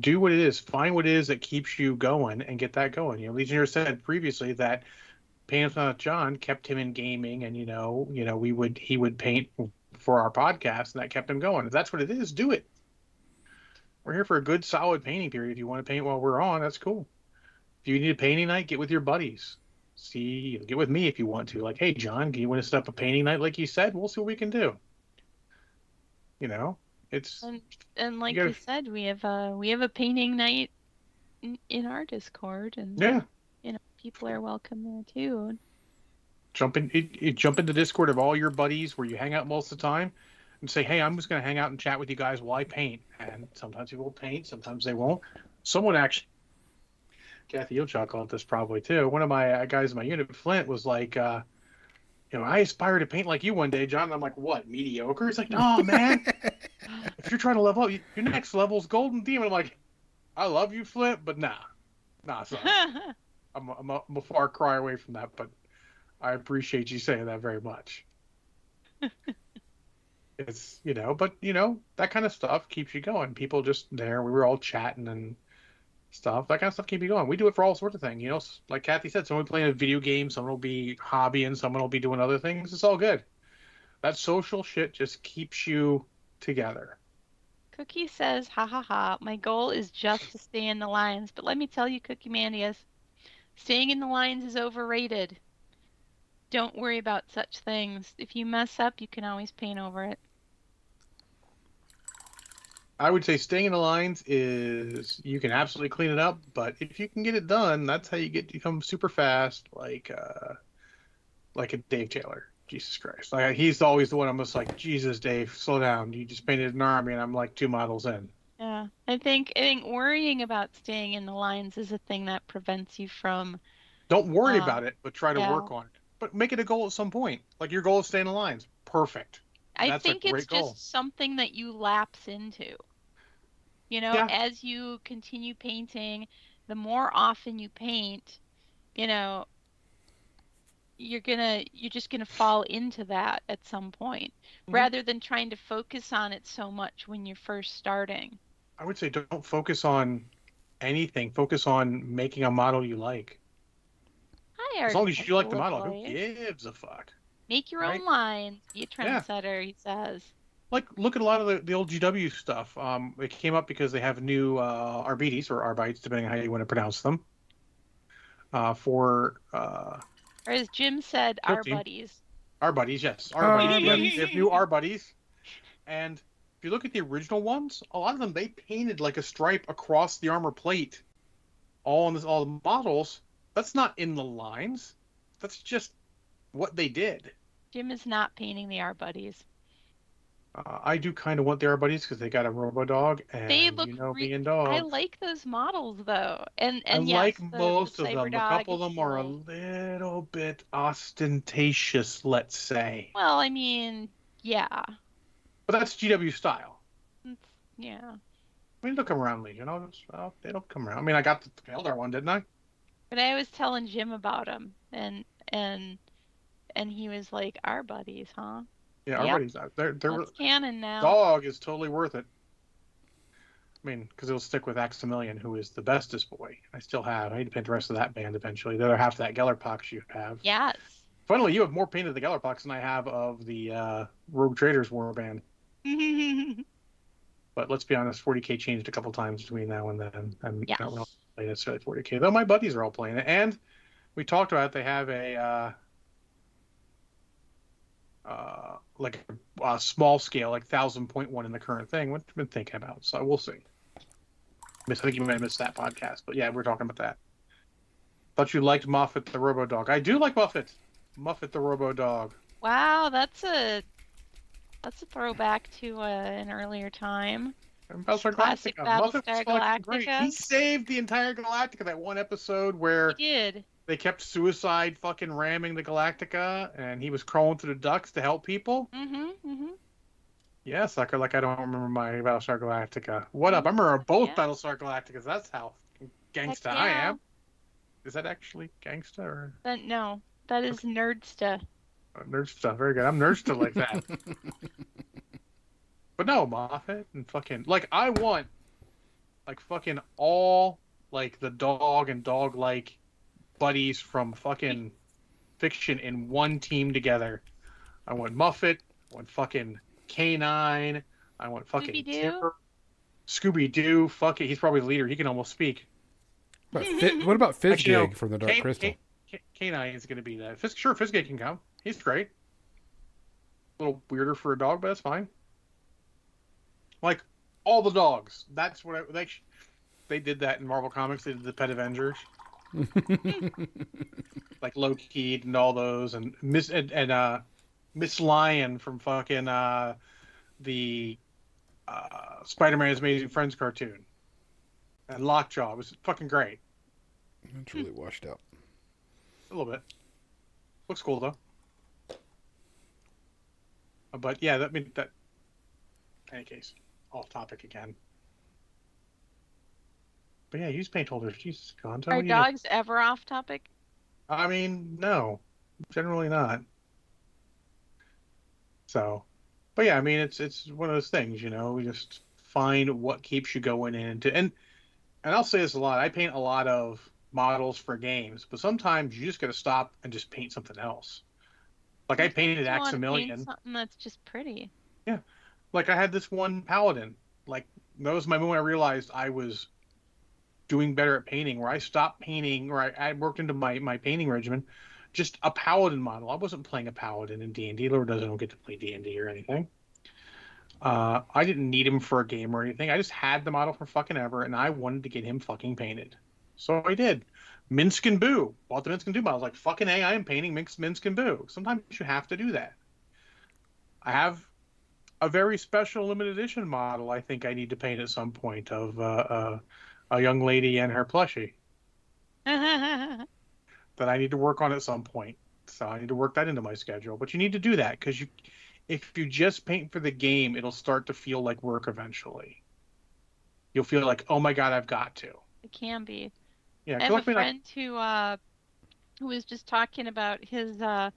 do what it is. Find what it is that keeps you going and get that going. You know, Legionnaire said previously that painting with John kept him in gaming, and you know, you know, we would he would paint for our podcast, and that kept him going. If that's what it is, do it. We're here for a good, solid painting period. If you want to paint while we're on, that's cool. If you need a painting night, get with your buddies. See, get with me if you want to. Like, hey, John, do you want to set up a painting night like you said? We'll see what we can do. You know, it's And and like gotta- we said, we have a we have a painting night in, in our Discord, and yeah. you know people are welcome there too. Jump in, it, it, jump into Discord of all your buddies where you hang out most of the time, and say, hey, I'm just going to hang out and chat with you guys while I paint. And sometimes people will paint, sometimes they won't. Someone actually, Kathy, you'll chuckle at this probably too. One of my uh, guys in my unit, Flint, was like, uh, you know, I aspire to paint like you one day, John. And I'm like, what, mediocre? He's like, no, *laughs* man. if you're trying to level up, your next level's Golden Demon. I'm like, I love you, Flint, but nah, nah, son. *laughs* I'm, I'm, a, I'm a far cry away from that, but I appreciate you saying that very much. *laughs* it's you know, but you know that kind of stuff keeps you going. People just there, we were all chatting and stuff. That kind of stuff keep you going. We do it for all sorts of things. You know, like Kathy said, someone playing a video game, someone will be hobbying, someone will be doing other things. It's all good. That social shit just keeps you together. Cookie says, ha ha ha, my goal is just to stay in the lines. But let me tell you, Cookie Mandius, staying in the lines is overrated. Don't worry about such things. If you mess up, you can always paint over it. I would say staying in the lines is you can absolutely clean it up, but if you can get it done, that's how you get to become super fast, like uh, like a Dave Taylor. Jesus Christ, like he's always the one. I'm just like, Jesus, Dave, slow down. You just painted an army, and I'm like two models in. Yeah, I think I think worrying about staying in the lines is a thing that prevents you from. Don't worry Uh, about it, but try to yeah. work on it. But make it a goal at some point. Like your goal is staying in the lines. Perfect. I That's a think it's goal. just something that you lapse into. You know, Yeah. as you continue painting, the more often you paint, you know, you're gonna you're just gonna fall into that at some point, Mhm. rather than trying to focus on it so much when you're first starting. I would say don't focus on anything. Focus on making a model you like. Hi, As long as you like the model, who gives a fuck? Make your right? own lines. Be a Yeah. trendsetter, he says. Like look at a lot of the, the old GW stuff. Um, it came up because they have new uh, Arbites or Arbites, depending on how you want to pronounce them. Uh, for uh, Or as Jim said, our Guilty. buddies. our buddies, yes, our Our buddies. They have, buddies. they have new *laughs* our buddies, and if you look at the original ones, a lot of them they painted like a stripe across the armor plate, all on this all the models. That's not in the lines. That's just what they did. Jim is not painting the our buddies. Uh, I do kind of want the our buddies because they got a Robo Dog, and They look you know, re- being dogs. I like those models though, and and I yes, like the- the most of them. A couple of them are a little bit ostentatious, let's say. Well, I mean, yeah, But that's GW style. It's- yeah. I mean, they'll come around, Legion. I'll just, I'll, it'll come around. I mean, I got the Eldar one, didn't I? But I was telling Jim about them, and and and he was like, "Our buddies, huh? Yeah, Yep. everybody's They're, they're, That's canon now." dog is totally worth it. I mean, because it'll stick with Aximilian, who is the bestest boy. I still have. I need to paint the rest of that band eventually. The other half of that Gellerpox you have. Yes. Funnily, you have more paint of the Gellerpox than I have of the uh, Rogue Traders War band. *laughs* But let's be honest, 40k changed a couple times between now and then. I'm Yes. not really playing necessarily 40k, though my buddies are all playing it. And we talked about it, they have a uh, uh, like a, a small scale, like thousand point one in the current thing, which I've been thinking about. So we'll see. I think you might have missed that podcast, but yeah, we're talking about that. Thought you liked Muffit the Robo Dog. I do like Muffit. Muffit the Robo Dog. wow, that's a that's a throwback to uh, an earlier time. Battlestar Classic Galactica. Battlestar. Galactica. He saved the entire Galactica that one episode where He did. They kept suicide fucking ramming the Galactica and he was crawling through the ducts to help people. Mm-hmm. Mm-hmm. Yeah, sucker, like I don't remember my Battlestar Galactica. What up? I remember both Yeah. Battlestar Galacticas. That's how gangsta I am. Is that actually gangsta or But no, that is nerdsta. uh, nerd stuff? Very good. I'm nerd stuff like that. *laughs* But no, Moffat and fucking like I want like fucking all like the dog and dog like buddies from fucking fiction in one team together. I want Muffit, I want fucking K9, I want fucking Scooby-Doo? Tipper, Scooby Doo, fuck it, he's probably the leader, he can almost speak. But fi- *laughs* what about Fizzgig Actually, no, from the Dark K- Crystal? K- K- K9 is going to be that. Fisk, sure, Fiskgate can come. He's great. A little weirder for a dog, but that's fine. Like all the dogs. That's what I, they they did that in Marvel Comics. They did the Pet Avengers, like Lockheed and all those, and Miss and, and uh, Miss Lion from fucking uh, the uh, Spider-Man's Amazing Friends cartoon, and Lockjaw it was fucking great. It's really washed out. A little bit. Looks cool though. Uh, But yeah, that mean that. In any case, off topic again. But yeah, use paint holders. Jesus, Gonzo. Are dogs ever off topic? I mean, no, generally not. So, but yeah, I mean, it's it's one of those things, you know. We just find what keeps you going into and and I'll say this a lot. I paint a lot of models for games, but sometimes you just got to stop and just paint something else. Like I painted You paint Aximilian. Something that's just pretty. Yeah, like I had this one paladin. Like that was my moment I realized I was doing better at painting, where I stopped painting, or I, I worked into my my painting regimen, just a paladin model. I wasn't playing a paladin in D and D. Lord knows I don't get to play D and D or anything. Uh, I didn't need him for a game or anything. I just had the model for fucking ever, and I wanted to get him fucking painted. So I did. Minsc and Boo. Bought the Minsc and Boo model. I was like, fucking A, I am painting Minsc, Minsc and Boo. Sometimes you have to do that. I have a very special limited edition model I think I need to paint at some point of uh, uh, a young lady and her plushie *laughs* that I need to work on at some point. So I need to work that into my schedule. But you need to do that because you, if you just paint for the game, it'll start to feel like work eventually. You'll feel like, oh my god, I've got to. it can be. Yeah, I have a collect me like- friend who uh who was just talking about his uh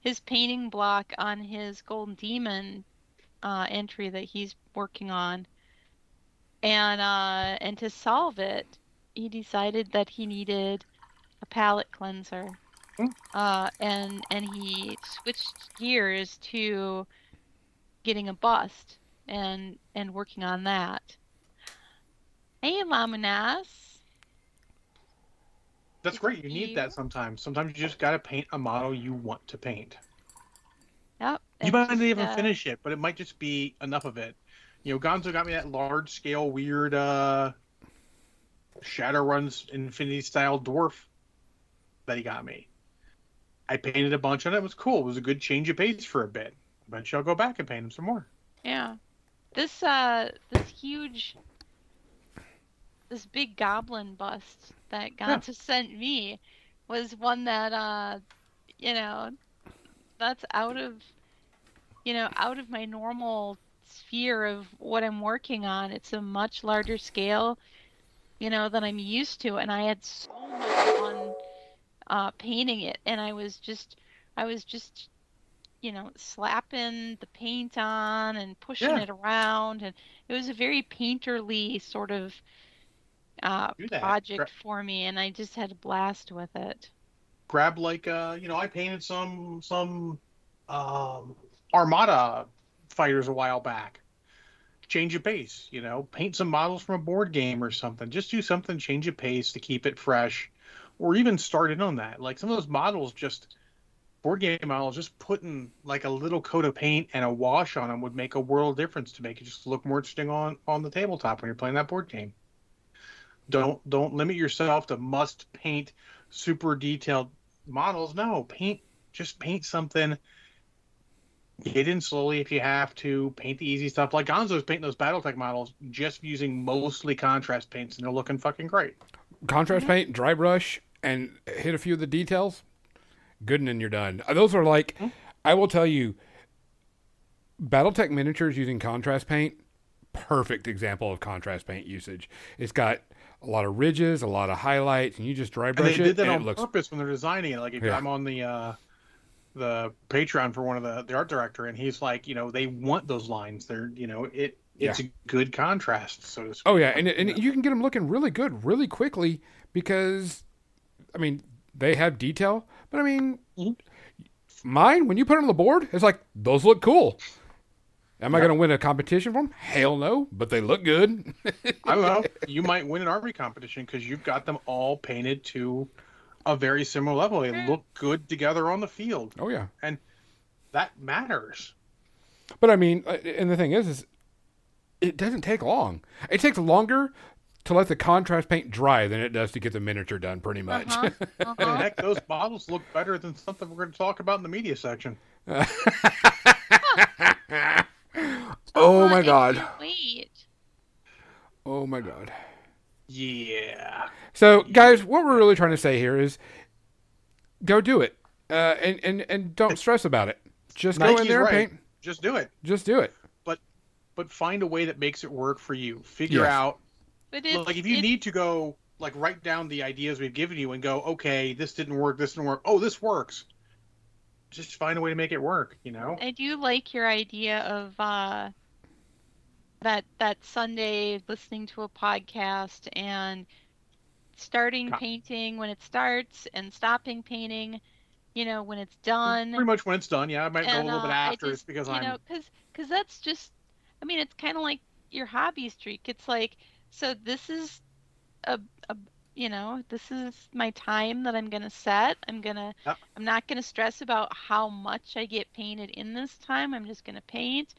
his painting block on his Golden Demon uh entry that he's working on. And uh and to solve it, he decided that he needed a palette cleanser. Hmm. Uh and and he switched gears to getting a bust and and working on that. Hey Lamunas. That's great. You need You- that sometimes. Sometimes you just got to paint a model you want to paint. Yep. You might not even uh, finish it, but it might just be enough of it. You know, Gonzo got me that large scale, weird uh Shadowruns Infinity style dwarf that he got me. I painted a bunch on it. It was cool. It was a good change of pace for a bit. Eventually, I'll go back and paint him some more. Yeah. This uh this huge this big goblin bust that Gonzo sent me was one that uh you know that's out of you know out of my normal sphere of what I'm working on. It's a much larger scale, you know, than I'm used to and I had so much fun uh painting it and I was just I was just you know, slapping the paint on and pushing Yeah. it around, and it was a very painterly sort of uh, project Gra- for me, and I just had a blast with it. grab like uh you know I painted some some um Armada fighters a while back. Change of pace, you know, paint some models from a board game or something. Just do something, change of pace to keep it fresh, or even start in on that. Like some of those models, just board game models, just putting like a little coat of paint and a wash on them would make a world difference to make it just look more interesting on on the tabletop when you're playing that board game. Don't don't limit yourself to must paint super detailed models. No, paint just paint something. Get in slowly if you have to. Paint the easy stuff. Like Gonzo's painting those BattleTech models just using mostly contrast paints, and they're looking fucking great. Contrast paint, dry brush, and hit a few of the details. Good and then you're done. Uh, Those are like, I will tell you, BattleTech miniatures using contrast paint, perfect example of contrast paint usage. It's got a lot of ridges, a lot of highlights, and you just dry And brush they it, did that and on it looks purpose when they're designing it. Like if Yeah. I'm on the uh, the Patreon for one of the the art director, and he's like, you know, they want those lines. They're you know it. It's a good contrast, so to speak. Oh yeah, and and you can get them looking really good really quickly because, I mean, they have detail. But I mean, Mhm. mine when you put it on the board, it's like those look cool. Am I going to win a competition for them? Hell no, but they look good. *laughs* I don't know. You might win an army competition because you've got them all painted to a very similar level. They look good together on the field. oh yeah. And that matters. But I mean, uh, and the thing is, is it doesn't take long. It takes longer to let the contrast paint dry than it does to get the miniature done. Pretty much. *laughs* Uh-huh. Uh-huh. heck, those bottles look better than something we're going to talk about in the media section. *laughs* oh my god. Wait. Oh my god. Yeah. So, guys, what we're really trying to say here is, go do it, uh, and and and don't stress about it. Just go in Nike's there, and right. paint. Just do it. Just do it. But but find a way that makes it work for you. Figure Yes. out But it's, like if you it's- need to go like write down the ideas we've given you and go okay this didn't work this didn't work oh this works just find a way to make it work you know I do like your idea of uh, that that Sunday listening to a podcast and starting painting when it starts and stopping painting, you know, when it's done. pretty much when it's done yeah i might go a little bit uh, I after just- it's because you i'm know, because because that's just, I mean, it's kind of like your hobby streak. It's like, so this is a, a you know, this is my time that I'm gonna set. I'm gonna, Yep. I'm not gonna stress about how much I get painted in this time. I'm just gonna paint.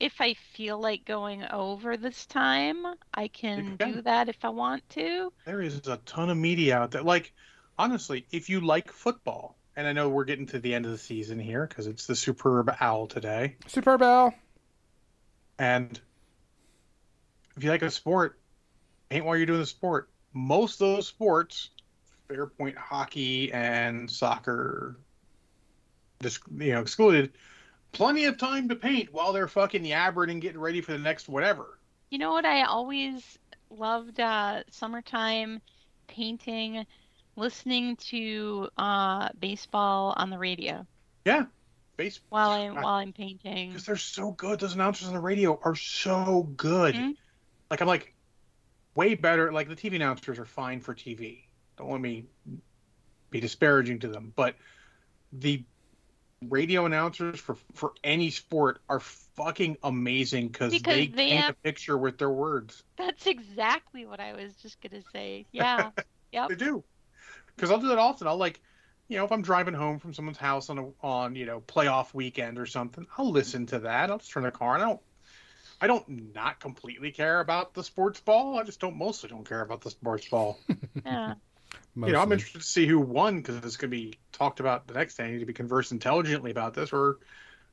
If I feel like going over this time, I can can. do that if I want to. there is a ton of media out there like honestly if you like football and i know we're getting to the end of the season here because it's the superb owl today Superb Al. and if you like a sport paint while you're doing the sport most of those sports fair point hockey and soccer dis- you know excluded plenty of time to paint while they're fucking yabbering and getting ready for the next whatever You know what? I always loved uh, summertime painting, listening to uh, baseball on the radio Yeah, baseball. while I'm God. while I'm painting. because they're so good those announcers on the radio are so good Mhm. like i'm like way better like the tv announcers are fine for tv don't let me be disparaging to them but the radio announcers for for any sport are fucking amazing because Because they, they paint have- a picture with their words That's exactly what I was just gonna say. *laughs* Yeah. Yep. they do because i'll do that often i'll like you know if i'm driving home from someone's house on a on you know playoff weekend or something i'll listen to that i'll just turn the car on i don't i don't not completely care about the sports ball i just don't mostly don't care about the sports ball *laughs* yeah. You know i'm interested to see who won because it's going to be talked about the next day i need to be converse intelligently about this or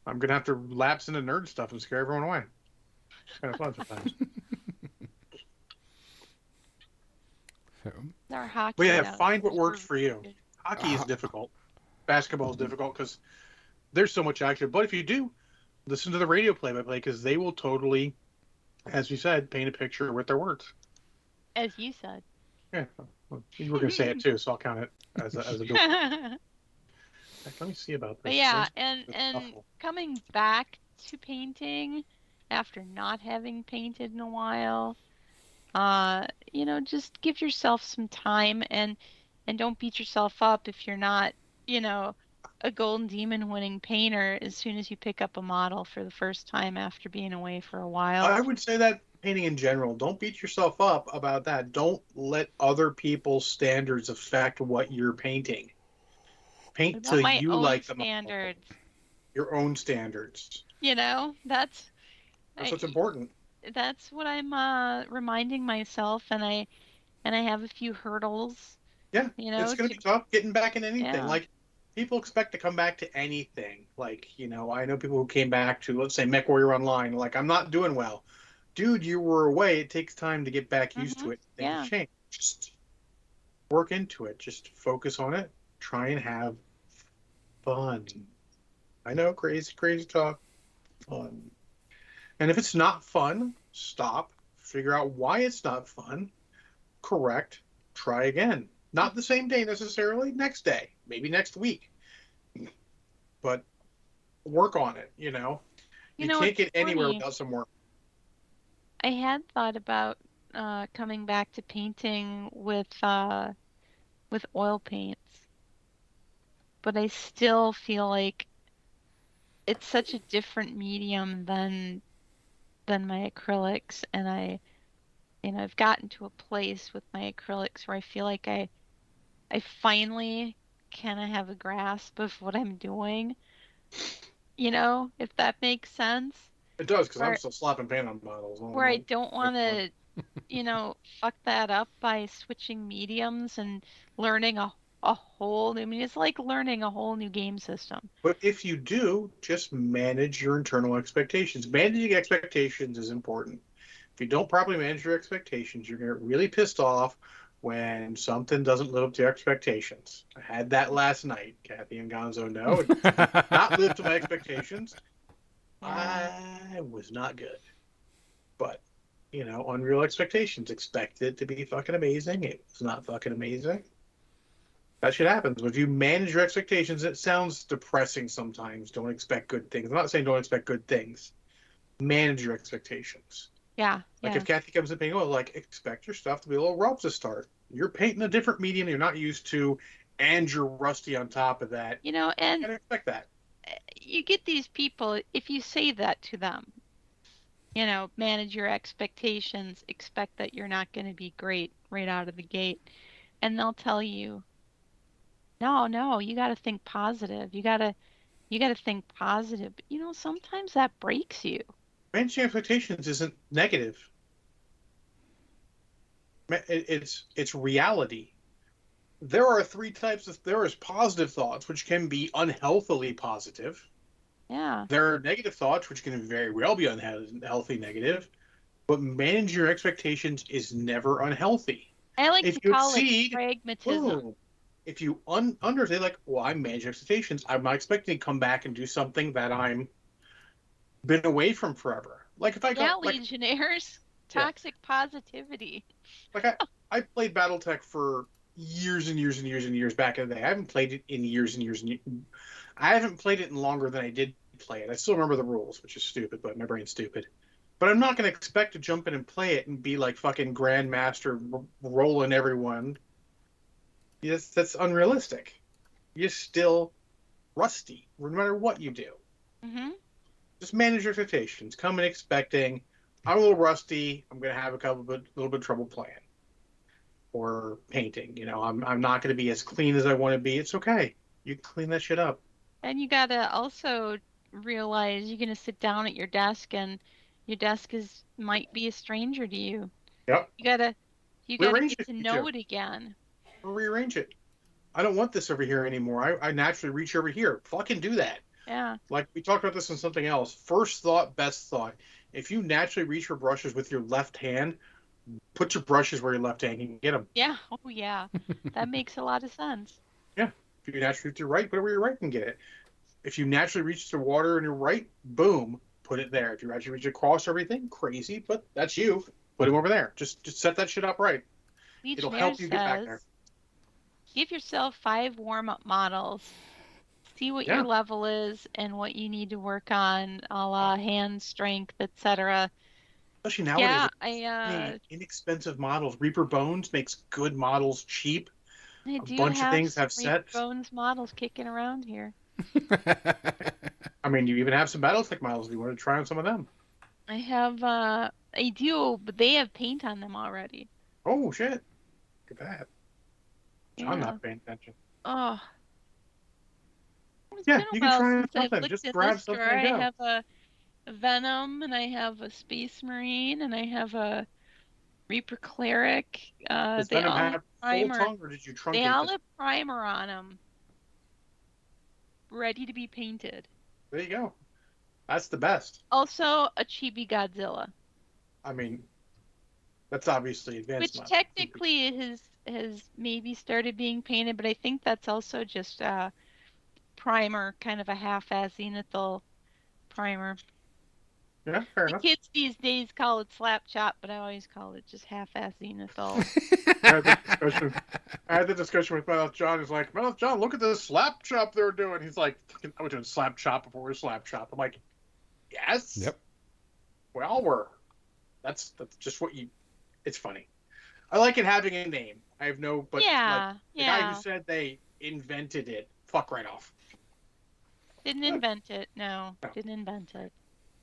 i'm going to have to lapse into nerd stuff and scare everyone away. It's kind of fun sometimes. *laughs* So, Our hockey. but yeah announcers find what works for you. Good. hockey is Uh, difficult. Basketball is difficult because there's so much action. But if you do listen to the radio play-by-play because they will totally as you said paint a picture with their words. As you said. yeah well, you were going to say it too so i'll count it as a, as a *laughs* let me see about this But yeah, and and shuffle? coming back to painting after not having painted in a while, uh, you know, just give yourself some time and and don't beat yourself up if you're not, you know, a golden demon winning painter as soon as you pick up a model for the first time after being away for a while. I would say that painting in general, don't beat yourself up about that. Don't let other people's standards affect what you're painting. Paint till you like them. standards, Your own standards. you know, that's That's I- what's important. that's what I'm uh, reminding myself, and I and I have a few hurdles. Yeah, you know, it's going to- to be tough getting back in anything. Yeah. Like people expect to come back to anything. Like you know, I know people who came back to let's say Mech Warrior Online. Like I'm not doing well, dude. You were away. It takes time to get back used to Mhm, it. Things yeah. change. Just work into it. Just focus on it. Try and have fun. I know, crazy, crazy talk. Fun. And if it's not fun, stop. Figure out why it's not fun. Correct. Try again. Not the same day necessarily. Next day, maybe next week. But work on it. You know, You you, know, can't get anywhere without some work. I had thought about uh, coming back to painting with uh, with oil paints, but I still feel like it's such a different medium than than my acrylics and I you know, I've gotten to a place with my acrylics where I feel like I I finally kind of have a grasp of what I'm doing. You know, if that makes sense. It does because I'm still slapping paint on models. don't Where I don't want to, you know, fuck that up by switching mediums and learning a a whole. I mean, it's like learning a whole new game system. But if you do, just manage your internal expectations. Managing expectations is important. If you don't properly manage your expectations, you're going to get really pissed off when something doesn't live up to your expectations. I had that last night. Kathy and Gonzo know. Not live to my expectations. I was not good. But, you know, unreal expectations. Expected it to be fucking amazing. It was not fucking amazing. That shit happens. But if you manage your expectations, it sounds depressing sometimes. Don't expect good things. I'm not saying don't expect good things. Manage your expectations. Yeah, Like yeah. if Kathy comes in painting, oh, like expect your stuff to be a little rough to start. You're painting a different medium you're not used to, and you're rusty on top of that. You know, and expect that. You get these people if you say that to them you know manage your expectations expect that you're not going to be great right out of the gate and they'll tell you no no you got to think positive you got to you got to think positive you know sometimes that breaks you Managing expectations isn't negative. It's it's reality. There are three types of there is positive thoughts which can be unhealthily positive. Yeah There are negative thoughts which can very well be unhealthy negative, but manage your expectations is never unhealthy. i like If to you call exceed- it pragmatism. If you un- understand, like, well, I manage expectations. I'm not expecting to come back and do something that I'm been away from forever. Like if I yeah got, like, legionnaires *laughs* Yeah. toxic positivity like I, I played BattleTech for years and years and years and years back in the day. I haven't played it in years and years and years. I haven't played it in longer than I did play it. I still remember the rules, which is stupid, but my brain's stupid. But I'm not going to expect to jump in and play it and be like fucking grandmaster r- rolling everyone. Yes, that's unrealistic. You're still rusty, no matter what you do. hmm Just manage your expectations. Come in expecting, I'm a little rusty. I'm going to have a couple bit, little bit of trouble playing or painting. You know, I'm I'm not going to be as clean as I want to be. It's okay. You clean that shit up. And you gotta also realize you're gonna sit down at your desk and your desk is might be a stranger to you. Yep. You gotta you gotta Rearrange get to know two. it again. Or rearrange it. I don't want this over here anymore. I, I naturally reach over here. Fucking do that. Yeah. Like we talked about this in something else. First thought, best thought. If you naturally reach for brushes with your left hand, put your brushes where your left hand can get them. Yeah. Oh yeah. *laughs* that makes a lot of sense. Yeah. If you naturally reach to your right, put it where your right can get it. If you naturally reach the water in your right, boom, put it there. If you actually reach across everything, crazy, but that's you. Put him over there. Just just set that shit up right. It'll help you get back there. give yourself five warm up models. See what Yeah. your level is and what you need to work on, a la hand strength, etc. Especially nowadays. Yeah, I uh inexpensive models. Reaper Bones makes good models cheap. I a bunch of things have Reaper sets. Bones models kicking around here. I mean, you even have some BattleTech models. Do you want to try on some of them? I have uh I do, but they have paint on them already. Oh shit! Look at that. I'm not paying attention. Oh. It's Yeah, been a you can try since I've something. Just grab something I have a, Venom and I have a Space Marine and I have a Reaper Cleric. Uh, Does they Venom all have full primer. tongue, or did you truncate They all have primer on them, ready to be painted. There you go. That's the best. Also, a Chibi Godzilla, I mean, that's obviously advanced. which technically has has maybe started being painted, but I think that's also just a primer, kind of a half-ass zenithal primer. Yeah, fair The enough. kids these days call it slap chop, but I always call it just half-ass zenithal. *laughs* I had the discussion. I had the discussion with Mouth John. He's like, Mouth John, look at this slap chop they're doing. He's like, "Fucking- I was doing slap chop before we slap chop. I'm like, yes. Yep. Well, we're. That's that's just what you. It's funny. I like it having a name. I have no, but like, yeah, the guy who said they invented it, fuck right off. Didn't invent it. No, No. didn't invent it.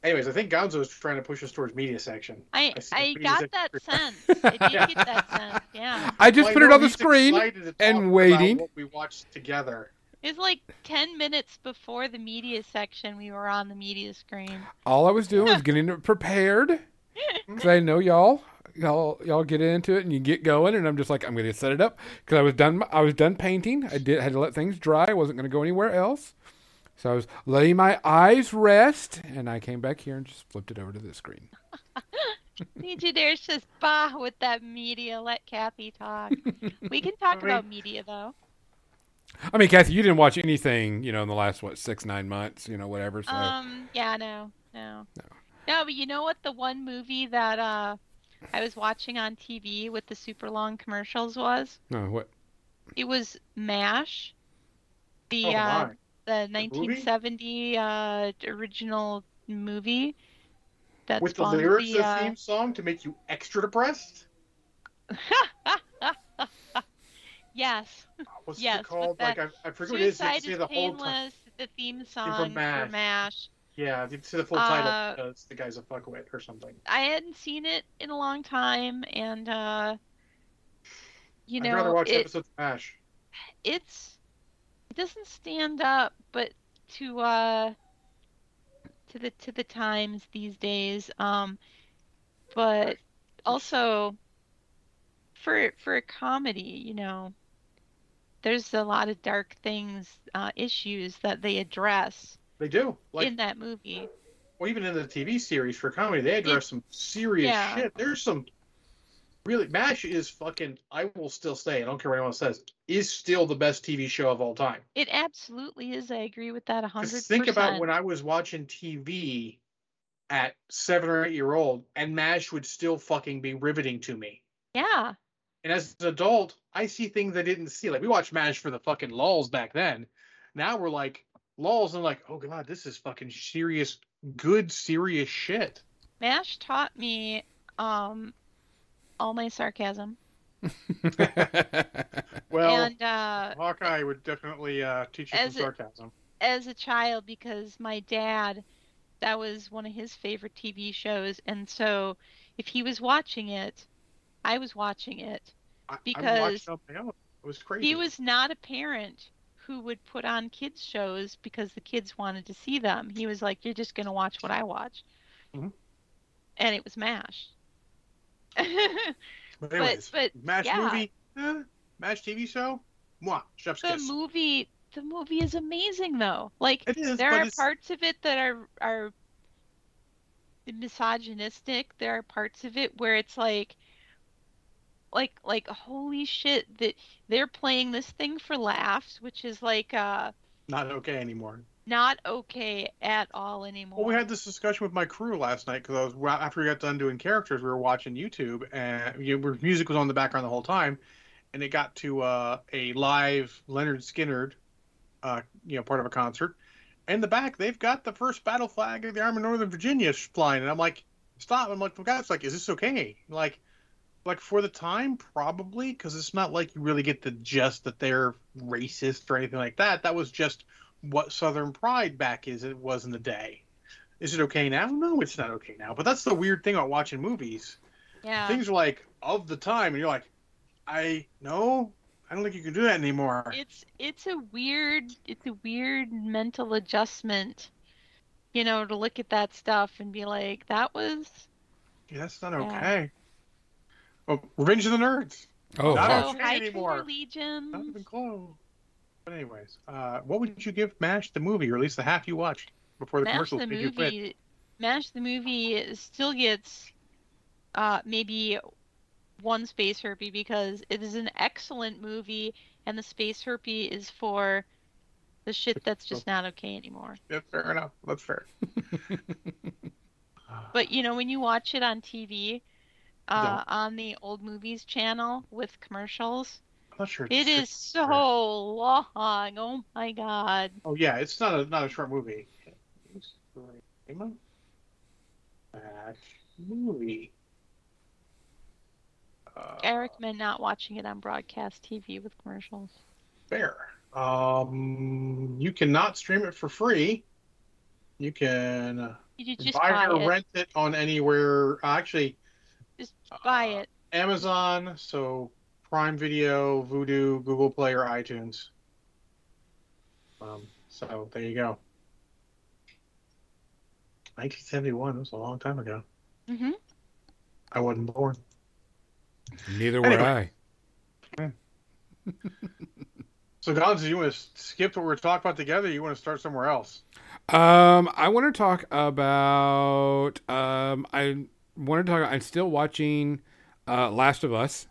Anyways, I think Gonzo is trying to push us towards media section. I I I the got music. that sense. *laughs* I did get that sense. Yeah. I just Well, I put it on the screen. excited to and about waiting. What we watched together. It was like 10 minutes before the media section we were on the media screen. All I was doing was *laughs* getting prepared *laughs* because I know y'all, y'all, y'all get into it and you get going, and I'm just like, I'm going to set it up because I was done. I was done painting. I did had to let things dry. I wasn't going to go anywhere else, so I was letting my eyes rest, and I came back here and just flipped it over to the screen. *laughs* Engineers just bah with that media. Let Kathy talk. We can talk *laughs* I mean- about media though. I mean, Kathy, you didn't watch anything, you know, in the last what six, nine months, you know, whatever. So Um, yeah, no, no, No. no. But you know what? The one movie that uh, I was watching on TV with the super long commercials was no, what? it was Mash, the Oh uh, the movie? 1970 uh, original movie. That With the lyrics the, of the uh, theme song to make you extra depressed. *laughs* yes, What's Yes, it called? Like I, I forget what it is. You say the whole time. The theme song for MASH. MASH. Yeah, you say the full Uh, title because the guy's a fuckwit or something. I hadn't seen it in a long time, and uh, you I'd rather know, watch it, episodes of MASH. it's it doesn't stand up, but to uh to the to the times these days. Um, but also for for a comedy, you know, there's a lot of dark things, uh, issues that they address They do. Like, in that movie. or even in the TV series for comedy, they address some serious yeah. shit. There's some really MASH is fucking. I will still say, I don't care what anyone says, is still the best TV show of all time. It absolutely is. I agree with that a 100%. think about when I was watching TV at seven or eight year old, and MASH would still fucking be riveting to me. Yeah, And as an adult, I see things I didn't see. Like we watched MASH for the fucking lulls back then. Now we're like lulls and like, oh god, this is fucking serious, good, serious shit. MASH taught me um all my sarcasm. *laughs* Well, and uh Hawkeye would definitely uh, teach you some sarcasm. as a child because my dad that was one of his favorite TV shows and so if he was watching it I was watching it I, I because else. It was crazy. he was not a parent who would put on kids shows because the kids wanted to see them he was like you're just going to watch what I watch Mhm. and it was MASH *laughs* But anyways, but MASH yeah. movie, eh, MASH TV show, moi, chef's the kiss. movie the movie is amazing though like is, there are it's- parts of it that are are misogynistic there are parts of it where it's like like like holy shit that they're playing this thing for laughs which is like uh Not okay anymore. Not okay at all anymore Well, we had this discussion with my crew last night because I was after we got done doing characters, we were watching YouTube and you know, music was on the background the whole time, and it got to uh, a live Lynyrd Skynyrd, uh, you know, part of a concert. In the back, they've got the first battle flag of the Army of Northern Virginia flying, and I'm like, stop! I'm like, for God's sake, is this okay? Like, like for the time, probably, because it's not like you really get the gist that they're racist or anything like that. That was just what Southern pride back is it was in the day. Is it okay now? No, it's not okay now. But that's the weird thing about watching movies. yeah Things are like of the time, and you're like, I no, I don't think you can do that anymore. it's it's a weird it's a weird mental adjustment you know to look at that stuff and be like that was Yeah, that's not Yeah. okay. Oh, Revenge of the Nerds. oh, Not wow. so okay High anymore. School Legion Not even close. But anyways, uh, what would you give MASH the movie, or at least the half you watched before the Mash commercials the made you quit? movie, Mash the movie still gets uh, maybe one space herpy because it is an excellent movie, and the space herpy is for the shit that's just not okay anymore. Yeah, fair enough. That's fair. *laughs* But you know, when you watch it on TV, uh, on the old movies channel with commercials, I'm not sure. it is so long. Oh my god! Oh yeah, it's not a not a short movie. Movie. Uh, I recommend not watching it on broadcast TV with commercials. fair. Um, you cannot stream it for free. You can You just buy or it. rent it on anywhere. Actually, Just buy uh, it. Amazon, so Prime Video, Vudu, Google Play, or iTunes. Um, so there you go. 1971. That was a long time ago. Mm-hmm. I wasn't born. Neither were Anyway. I. *laughs* So, Gonzo, you want to skip what we were talking about together? Or you want to start somewhere else? Um, I want to talk about. Um, I want to talk. I'm still watching uh, Last of Us.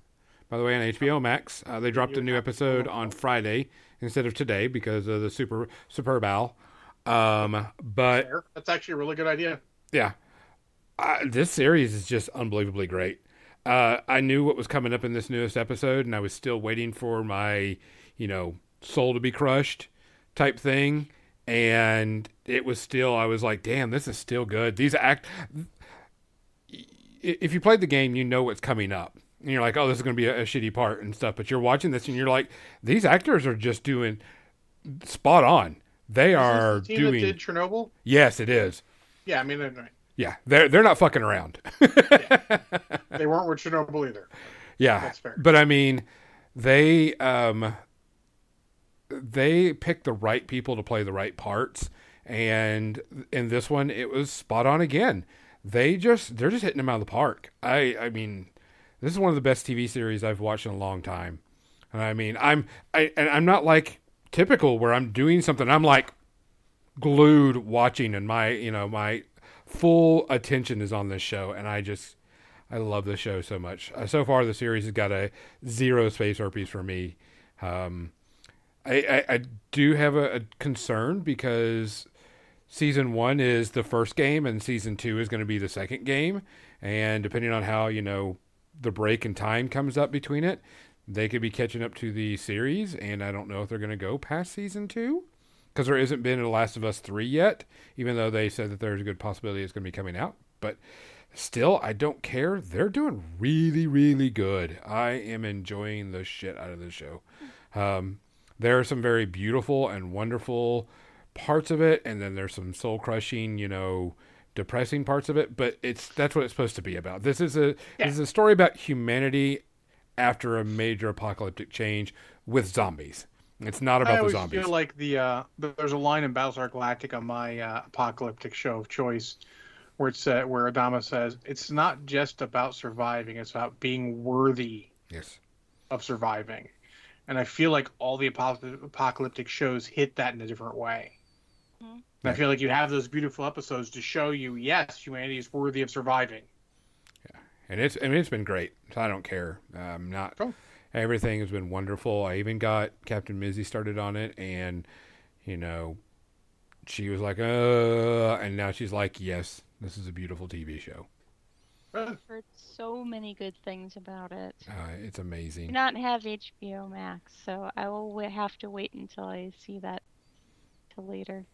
By the way, on HBO Max, uh, they dropped a new episode on Friday instead of today because of the super Super Bowl. Um, but That's actually a really good idea. yeah, uh, this series is just unbelievably great. Uh, I knew what was coming up in this newest episode, and I was still waiting for my, you know, soul to be crushed type thing. And it was still, I was like, damn, this is still good. These act, if you played the game, you know what's coming up. And you're like, oh, this is going to be a, a shitty part and stuff. But you're watching this and you're like, these actors are just doing spot on. They are the doing. did Chernobyl. Yes, it is. Yeah, I mean they're- Yeah, they're they're not fucking around. *laughs* they weren't with Chernobyl either. yeah, That's fair. but I mean, they um they picked the right people to play the right parts, and in this one, it was spot on again. They just they're just hitting them out of the park. I I mean, this is one of the best TV series I've watched in a long time. And I mean, I'm I and I'm not like typical where I'm doing something. I'm like glued watching, and my you know my full attention is on this show, and I just I love this show so much. Uh, so far, the series has got a zero space herpes for me. Um, I, I, I do have a, a concern because season one is the first game, and season two is going to be the second game, and depending on how you know the break in time comes up between it, they could be catching up to the series, and I don't know if they're going to go past season two because there isn't been a Last of Us three yet, even though they said that there's a good possibility it's going to be coming out. But still, I don't care. They're doing really, really good. I am enjoying the shit out of this show. Um, there are some very beautiful and wonderful parts of it, and then there's some soul crushing, you know, depressing parts of it. But it's that's what it's supposed to be about. This is a Yeah. this is a story about humanity after a major apocalyptic change with zombies. It's not I about the always zombies. feel like the uh, there's a line in Battlestar Galactica, on my uh, apocalyptic show of choice, where it's uh, where Adama says it's not just about surviving; it's about being worthy yes. of surviving. And I feel like all the apocalyptic shows hit that in a different way. Mhm. And I feel like you have those beautiful episodes to show you, yes, humanity is worthy of surviving. Yeah, and it's and it's been great. So I don't care. Um, not Cool. everything has been wonderful. I even got Captain Missy started on it, and you know, she was like, "Uh," and now she's like, "Yes, this is a beautiful TV show. I've Heard so many good things about it. Uh, it's amazing. I do not have HBO Max, so I will have to wait until I see that till later.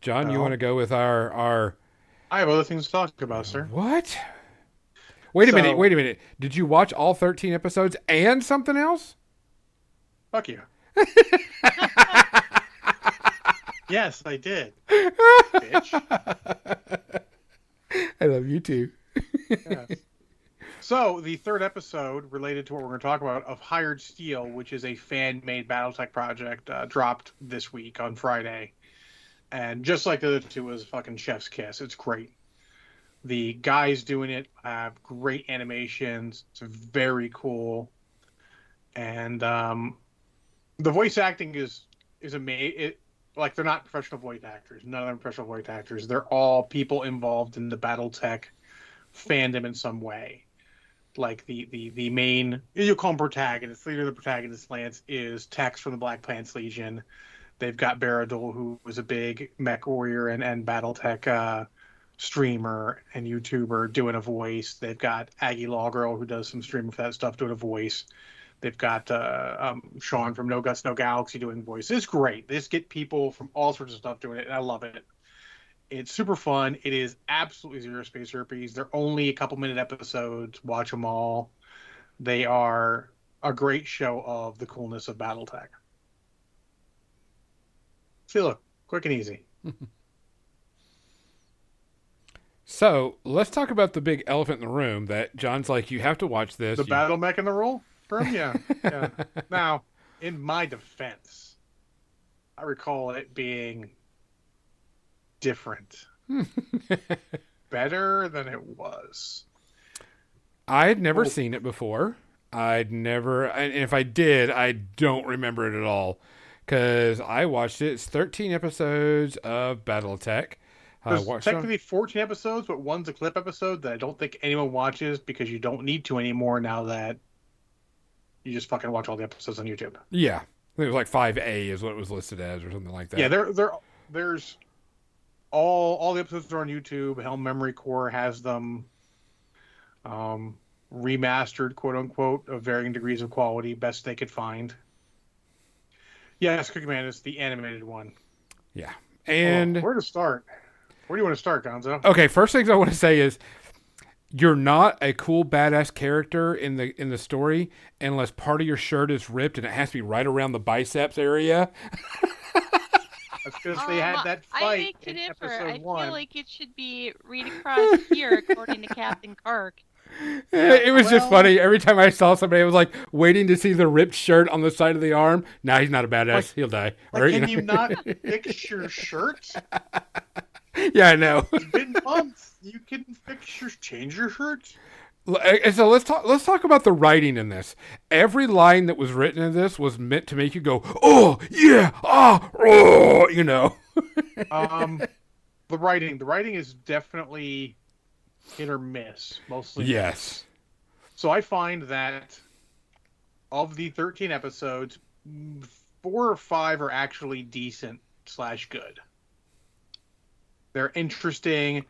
John, you want to go with our our I have other things to talk about, sir. what? Wait a minute. Wait a minute. Did you watch all thirteen episodes and something else? Fuck you. *laughs* yes, I did. Bitch. I love you too. Yes. So the third episode related to what we're going to talk about of Hired Steel, which is a fan-made BattleTech project, uh, dropped this week on Friday, and just like the other two, was fucking chef's kiss. It's great. The guys doing it have great animations. It's very cool, and um, the voice acting is is amazing. Like they're not professional voice actors. None of them are professional voice actors. They're all people involved in the BattleTech fandom in some way. Like the the the main you call him protagonist, leader of the protagonist Lance is Tex from the Black Pants Legion. They've got Baradul, who was a big mech warrior and and BattleTech uh, streamer and YouTuber, doing a voice. They've got Aggie Lawgirl, who does some streaming for that stuff, doing a voice. They've got uh, um, Sean from No Guts No Galaxy doing voice. It's great. They get people from all sorts of stuff doing it, and I love it. It's super fun. It is absolutely zero space herpes. They're only a couple minute episodes. Watch them all. They are a great show of the coolness of BattleTech. See, look, quick and easy. *laughs* So let's talk about the big elephant in the room that John's like, you have to watch this. The You- battle mech in the roll? Bro, yeah. yeah. *laughs* now, in my defense, I recall it being different. *laughs* Better than it was. I had never Oh. seen it before. I'd never, and if I did, I don't remember it at all because I watched it. It's 13 episodes of BattleTech. I There's on- technically 14 episodes, but one's a clip episode that I don't think anyone watches because you don't need to anymore now that you just fucking watch all the episodes on YouTube. yeah, I think it was like 5A is what it was listed as, or something like that. Yeah, there, there, there's all all the episodes are on YouTube. Helm Memory Core has them um, remastered, quote unquote, of varying degrees of quality, best they could find. Yes, Cookie Man is the animated one. yeah. Oh, And where to start? Where do you want to start, Gonzo? okay, first things I want to say is you're not a cool badass character in the in the story unless part of your shirt is ripped and it has to be right around the biceps area. *laughs* That's because they had Um, that I fight beg to in differ. episode I one. feel like it should be read across here, according to Captain Kirk. *laughs* it was just funny. Every time I saw somebody, I was like waiting to see the ripped shirt on the side of the arm. Nah, he's not a badass. Like- He'll die. Like, Or, can know- you not *laughs* fix your shirt? yeah, I know. It's been months. You can fix your change your shirt. And so let's talk. Let's talk about the writing in this. Every line that was written in this was meant to make you go, "Oh yeah, ah, oh," you know. *laughs* Um, the writing, the writing is definitely hit or miss, mostly. yes. So I find that of the 13 episodes, four or five are actually decent slash good. They're interesting.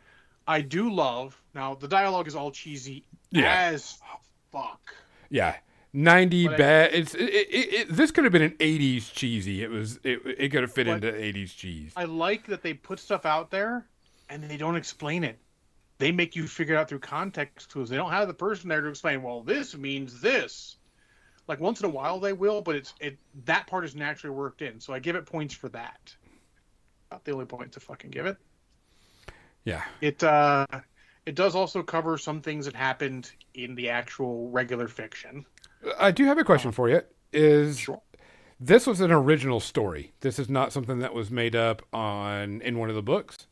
I do love. Now the dialogue is all cheesy Yeah. as fuck. Yeah. 90 But bad. It's it, it, it, this could have been an 80s cheesy. It was it, it could have fit into 80s cheese. I like that they put stuff out there and they don't explain it. They make you figure it out through context clues. They don't have the person there to explain, well, this means this. Like once in a while they will, but it's it that part is naturally worked in. So I give it points for that. Not the only point to fucking give it. Yeah. It uh it does also cover some things that happened in the actual regular fiction. I do have a question for you. Is Sure. this was an original story? This is not something that was made up on in one of the books.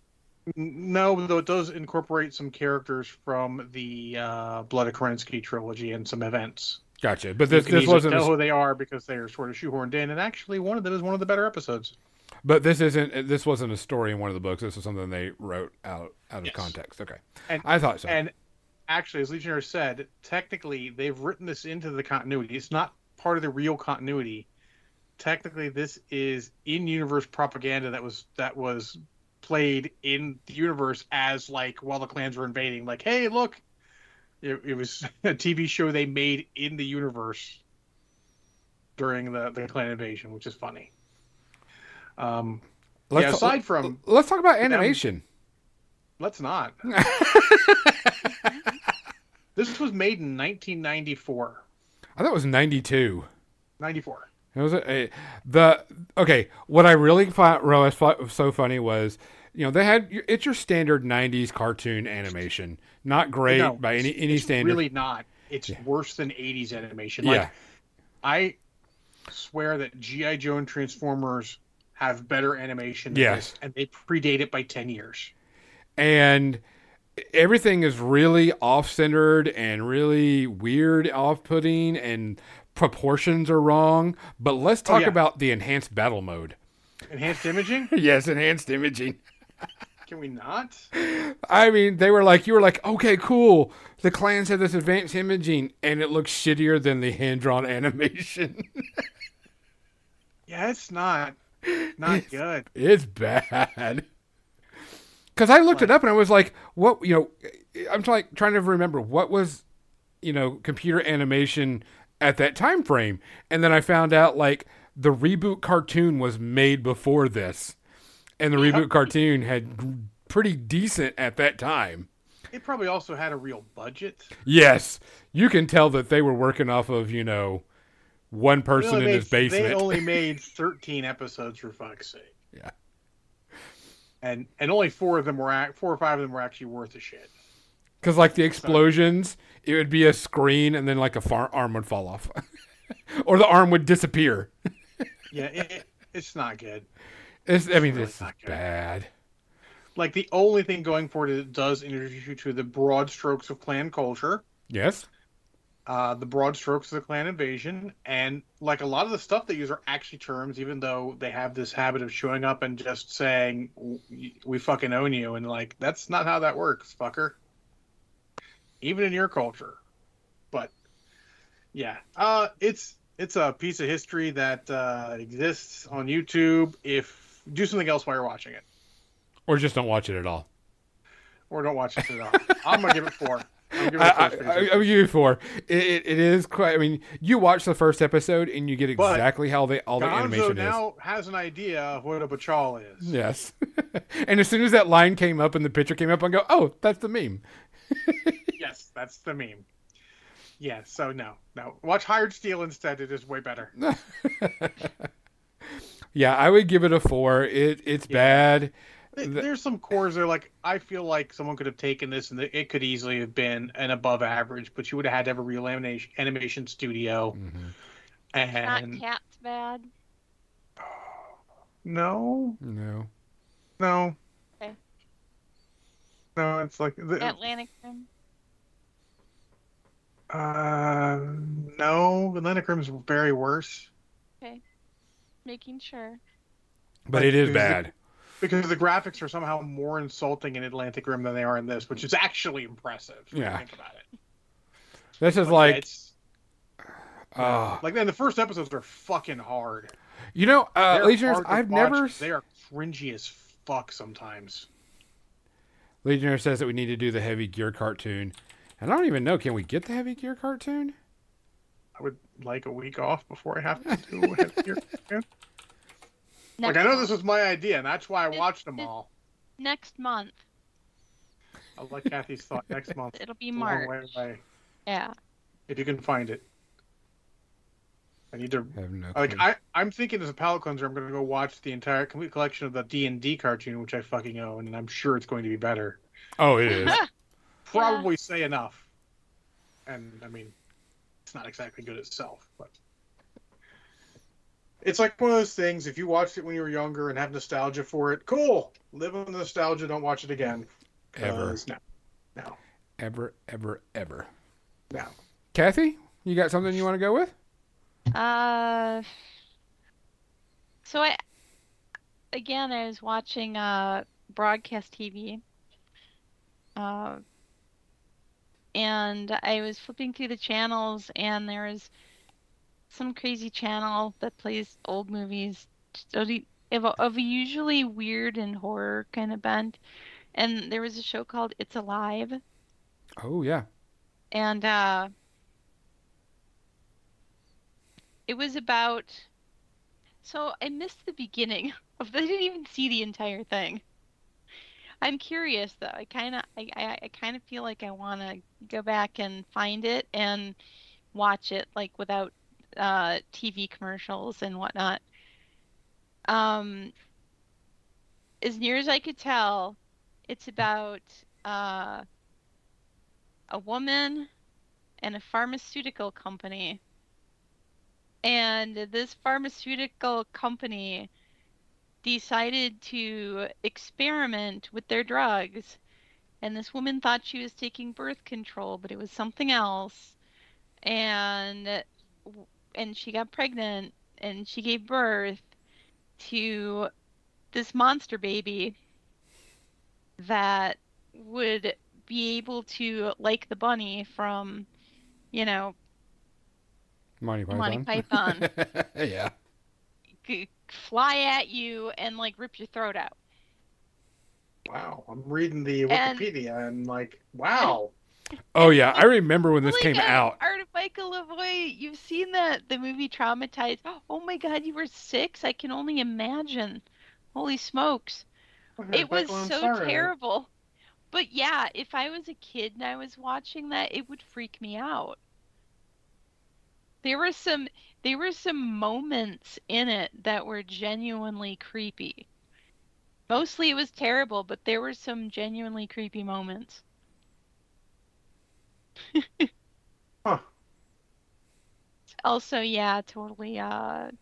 No, though it does incorporate some characters from the uh, Blood of Kerensky trilogy and some events. Gotcha. But this this wasn't. A, who they are because they are sort of shoehorned in, and actually one of them is one of the better episodes. but this isn't. This wasn't a story in one of the books. This was something they wrote out out of Yes. context. Okay. And- I thought so. And actually, as Legionnaire said, technically they've written this into the continuity. It's not part of the real continuity. Technically, this is in-universe propaganda that was that was played in the universe as like while the clans were invading. Like, hey, look, it, it was *laughs* a TV show they made in the universe during the the clan invasion, which is funny. Um, let's, yeah, ta- aside from let's talk about animation. let's not. *laughs* this was made in 1994. I thought it was 92. 94. It was a, a- the okay. What I really found Roas fu- so funny was, you know, they had it's your standard '90s cartoon animation, not great No, by any any it's standard. Really not. It's Yeah. worse than 80s animation. Like, yeah, I swear that GI Joe and Transformers have better animation than Yes. this, and they predate it by 10 years. and everything is really off-centered and really weird, off-putting, and proportions are wrong. But let's oh, talk Oh, yeah. about the enhanced battle mode. Enhanced imaging? *laughs* yes, enhanced imaging. Can we not? I mean, they were like, you were like, okay, cool. The clans have this advanced imaging, and it looks shittier than the hand-drawn *laughs* animation. Yeah, it's not. Not good. It's bad. Because I looked it up and I was like, what, you know, I'm like trying to remember what was, you know, computer animation at that time frame. And then I found out like the reboot cartoon was made before this. And the reboot cartoon had pretty decent at that time. It probably also had a real budget. Yes, you can tell that they were working off of, you know, one person only in made- his basement. They only *laughs* made 13 episodes for fuck's sake. Yeah. And and only four of them were four or five of them were actually worth a shit. Because like the explosions, it would be a screen, and then like a far- arm would fall off, *laughs* or the arm would disappear. *laughs* Yeah, it, it- it's not good. It's, I mean, really this is not good. bad. Like the only thing going for it is it does introduce you to the broad strokes of clan culture, Yes. uh, the broad strokes of the clan invasion, and like a lot of the stuff they use are actually terms, even though they have this habit of showing up and just saying "we fucking own you," and like that's not how that works, fucker. Even in your culture, but yeah, uh, it's it's a piece of history that uh, exists on YouTube. If do something else while you're watching it. Or just don't watch it at all. or don't watch it at all. I'm gonna give it four. I'm gonna give I, it I, four I, I you four. It, it, it is quite. I mean, you watch the first episode and you get But exactly how they all the Gonzo animation is. now has an idea of what a batchall is. Yes. *laughs* and as soon as that line came up and the picture came up, I go, "Oh, that's the meme." *laughs* Yes, that's the meme. Yeah, so no, no. Watch Hired Steel instead. It is way better. *laughs* yeah, I would give it a four. It it's Yeah. bad. There's some cores that are like I feel like someone could have taken this and it could easily have been an above average, but you would have had to have a real animation animation studio. Mhm. Not And cats bad. no, No. no, Okay. no. It's like the, Atlantic Rim. uh, no. Atlantic Rim's very worse. Making sure. But Like, it is is it- bad. because the graphics are somehow more insulting in Atlantic Rim than they are in this, which is actually impressive. when you Yeah. think about it. This is But yeah, like, it's, uh, like then the first episodes are fucking hard. you know, uh, They're Legionnaires. I've watch. never. They are cringy as fuck sometimes. Legionnaire says that we need to do the heavy gear cartoon, and I don't even know. Can we get the heavy gear cartoon? I would like a week off before I have to *laughs* do it. here. like Next I know month. this was my idea, and that's why I watched them all. next month. I like Kathy's thought. Next month, *laughs* It'll be It's March. way away. Yeah. if you can find it. I need to I have no. Like clue. I, I'm thinking as a palate cleanser, I'm going to go watch the entire complete collection of the D and D cartoon, which I fucking own, and I'm sure it's going to be better. oh, it is. *laughs* Probably say enough. And I mean, it's not exactly good itself, but it's like one of those things. If you watched it when you were younger and have nostalgia for it, cool. Live on the nostalgia. Don't watch it again. Ever. No, no, ever, ever, ever. no. Kathy, you got something you want to go with? Uh, so I, again, I was watching uh broadcast TV. Uh, and I was flipping through the channels, and there was some crazy channel that plays old movies of a, of a- usually weird and horror kind of bent. And there was a show called It's Alive, Oh yeah. and uh, it was about. So I missed the beginning *laughs* of. I didn't even see the entire thing. I'm curious though. I kind of, I, I, I kind of feel like I want to go back and find it and watch it like without uh, TV commercials and whatnot. Um, as near as I could tell, it's about uh, a woman and a pharmaceutical company. And this pharmaceutical company decided to experiment with their drugs. And this woman thought she was taking birth control, but it was something else. And and she got pregnant and she gave birth to this monster baby that would be able to like the bunny from you know Monty Python. Monty Python. *laughs* yeah. G- fly at you and like rip your throat out Wow, I'm reading the Wikipedia and like, wow. *laughs* Oh yeah. I remember when this Like, came out. Art of Michael Lavoie, you've seen that the movie Traumatized. *gasps* Oh my God, you were six. I can only imagine. Holy smokes, it was so sorry. terrible. But yeah, if I was a kid and I was watching that, it would freak me out. There were some there were some moments in it that were genuinely creepy. Mostly it was terrible, but there were some genuinely creepy moments. Huh. Also, yeah, totally uh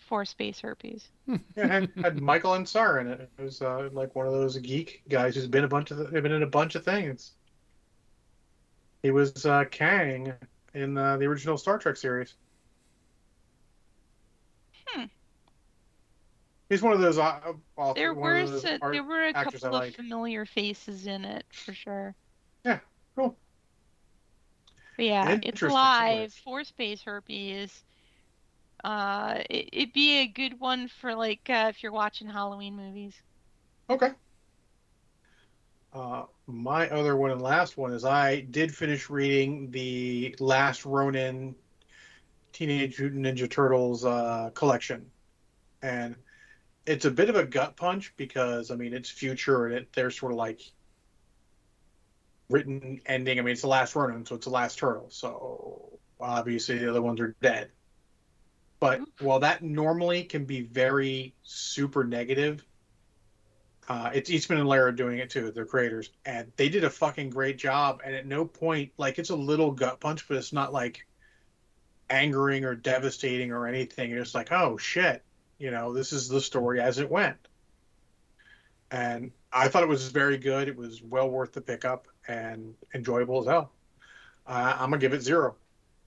for space herpes. *laughs* Yeah, had, had Michael Ansara in it. It was uh, like one of those geek guys who's been a bunch of been in a bunch of things. He was uh, Kang in uh, the original Star Trek series. Hmm. He's one of those. Uh, author, There were those art- there were a couple of like. familiar faces in it for sure. Yeah, cool. But yeah, it's live for space herpes. Uh, it, it'd be a good one for like uh, if you're watching Halloween movies. Okay. Uh, my other one and last one is I did finish reading the last Ronin Teenage Mutant Ninja Turtles uh, collection, and it's a bit of a gut punch because I mean it's future and it they're sort of like written ending. I mean it's the last Ronin, so it's the last turtle. So obviously the other ones are dead. But while that normally can be very super negative, uh, it's Eastman and Laird doing it too, their creators, and they did a fucking great job. And at no point, like it's a little gut punch, but it's not like angering or devastating or anything. It's like, oh shit, you know, this is the story as it went. And I thought it was very good. It was well worth the pickup and enjoyable as hell. Uh, I'm gonna give it zero.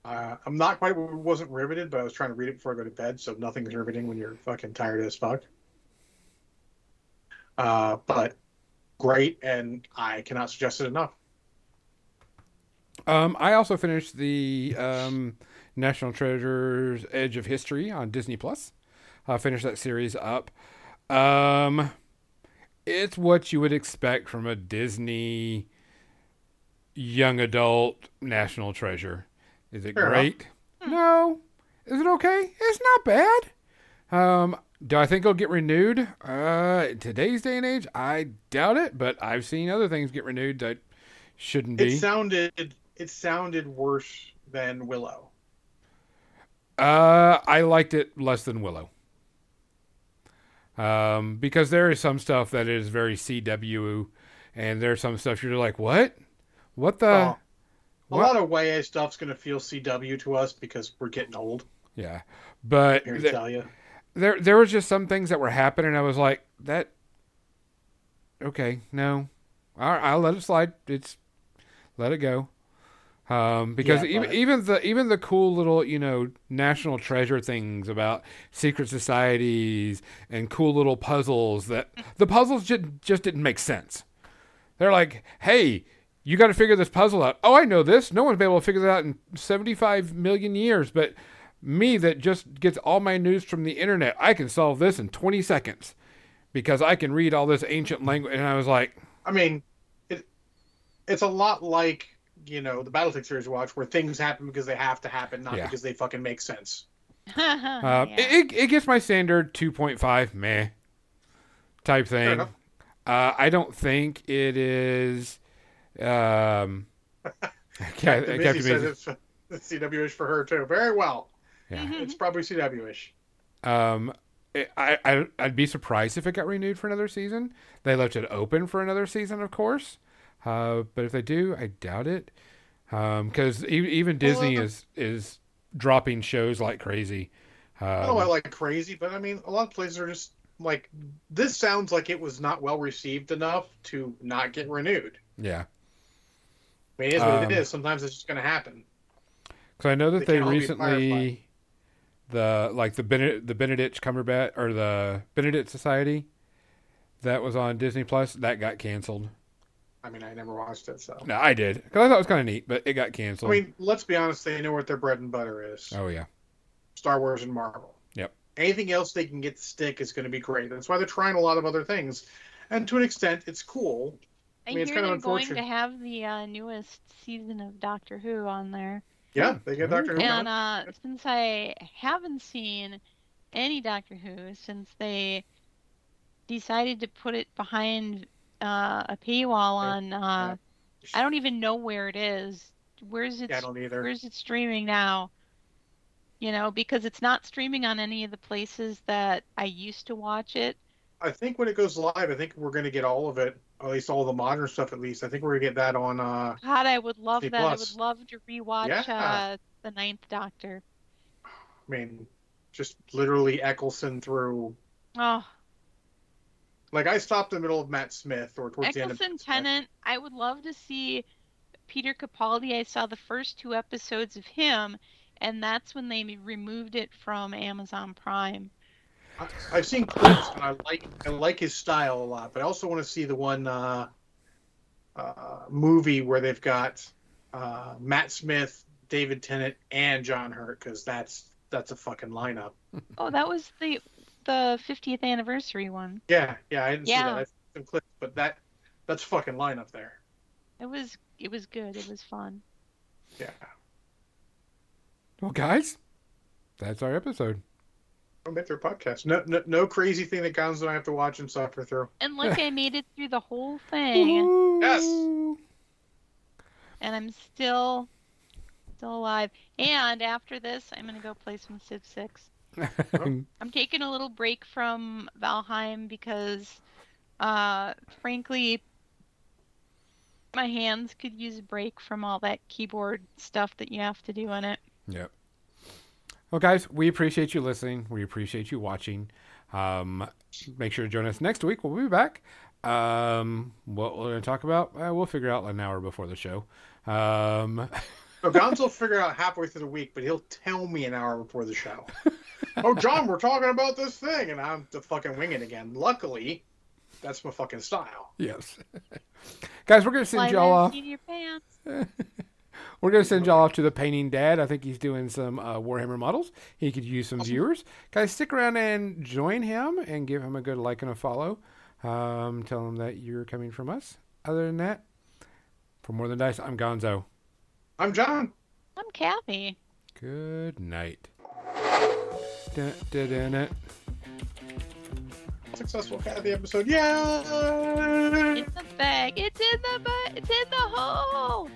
Uh, I'm not quite wasn't riveted, but I was trying to read it before I go to bed, so nothing's riveting when you're fucking tired as fuck. Uh, but great, and I cannot suggest it enough. Um, I also finished the um, National Treasures Edge of History on Disney Plus. I finished that series up. Um, it's what you would expect from a Disney young adult National Treasure. Is it Fair enough. great? No. Is it okay? It's not bad. Um, do I think it'll get renewed? Uh, in today's day and age, I doubt it. But I've seen other things get renewed that shouldn't be. It sounded it sounded worse than Willow. Uh, I liked it less than Willow. Um, because there is some stuff that is very CW, and there's some stuff you're like, what? What the? Oh, a what? lot of YA stuff's gonna feel CW to us because we're getting old. Yeah, but Here to th- tell you, there there was just some things that were happening. I was like, that. Okay, no, right, I'll let it slide. It's let it go. Um, because Yeah, even even the even the cool little you know national treasure things about secret societies and cool little puzzles that the puzzles just just didn't make sense. They're like, hey, you got to figure this puzzle out. Oh, I know this. No one's been able to figure that out in seventy five million years, but me that just gets all my news from the internet, I can solve this in 20 seconds because I can read all this ancient language. And I was like, I mean, it it's a lot like you know the BattleTech series watch, where things happen because they have to happen, not Yeah. because they fucking make sense. *laughs* uh, Yeah. it, it, it gets my standard 2.5 meh type thing. enough. Uh, I don't think it is. Um, *laughs* *laughs* Cap- Captain Missy Captain says Missy. it's, it's CW-ish for her too. Very well. Yeah. Mhm. It's probably CW-ish. Um, it, I, I I'd be surprised if it got renewed for another season. They left it open for another season, of course. Uh, but if they do, I doubt it. Um, because even Disney uh, is is dropping shows like crazy. Um, I don't know, I like crazy, but I mean, a lot of places are just like this. Sounds like it was not well received enough to not get renewed. yeah, I mean, it is what Um, it is. Sometimes it's just going to happen. because I know that They they, can't recently the like the Benedict the Benedict Cumberbatch or the Benedict Society that was on Disney Plus that got canceled. I mean, I never watched it, so. No, I did because I thought it was kind of neat, but it got canceled. I mean, let's be honest. They know what their bread and butter is: oh yeah, Star Wars and Marvel. Yep. Anything else they can get to stick is going to be great. That's why they're trying a lot of other things, and to an extent, it's cool. I, I mean, it's kind they're of going to have the uh, newest season of Doctor Who on there. Yeah, they get Doctor Who. And uh, since I haven't seen any Doctor Who since they decided to put it behind uh, a paywall on, uh, I don't even know where it is. Where's it? Yeah, I don't either. Where's it streaming now? You know, because it's not streaming on any of the places that I used to watch it. I think when it goes live, I think we're going to get all of it, at least all the modern stuff. At least I think we're going to get that on. uh God, I would love that. I would love to rewatch Yeah. uh, the Ninth Doctor. I mean, just literally Eccleston through. Oh, Like I stopped in the middle of Matt Smith or towards the end of Eccleston Tennant. I would love to see Peter Capaldi. I saw the first two episodes of him, and that's when they removed it from Amazon Prime. I- I've seen clips and I like I like his style a lot, but I also want to see the one uh, uh, movie where they've got uh, Matt Smith, David Tennant, and John Hurt because that's that's a fucking lineup. *laughs* Oh, that was the the 50th anniversary one. Yeah, yeah, I didn't see that. I've seen some clips, but that that's fucking lineup there. It was it was good. It was fun. Yeah. Well, guys, that's our episode. Don't make their podcast. No, no, no crazy thing that Gonzo and I have to watch and suffer through. And look, I made it through the whole thing, Yes. And I'm still still alive. And after this, I'm gonna go play some Civ 6. *laughs* I'm taking a little break from Valheim because, uh, frankly, my hands could use a break from all that keyboard stuff that you have to do in it. Yep. Well, guys, we appreciate you listening. We appreciate you watching. Um, make sure to join us next week. We'll be back. Um, what we're going to talk about, uh, we'll figure out an hour before the show. Um, So Gonzo will figure out halfway through the week, but he'll tell me an hour before the show. *laughs* oh, John, we're talking about this thing, and I'm to fucking winging it again. Luckily, that's my fucking style. yes. *laughs* guys, we're going to send Slide y'all that off. *laughs* We're going to send y'all off to the painting dad. I think he's doing some uh, Warhammer models. He could use some viewers. Guys, stick around and join him and give him a good like and a follow. Um, tell him that you're coming from us. Other than that, for More Than Dice, I'm Gonzo. I'm John. I'm Kathy. Good night. Dun, dun, dun, dun. Successful Kathy episode. Yeah. It's the bag. It's in the bag. It's in the hole.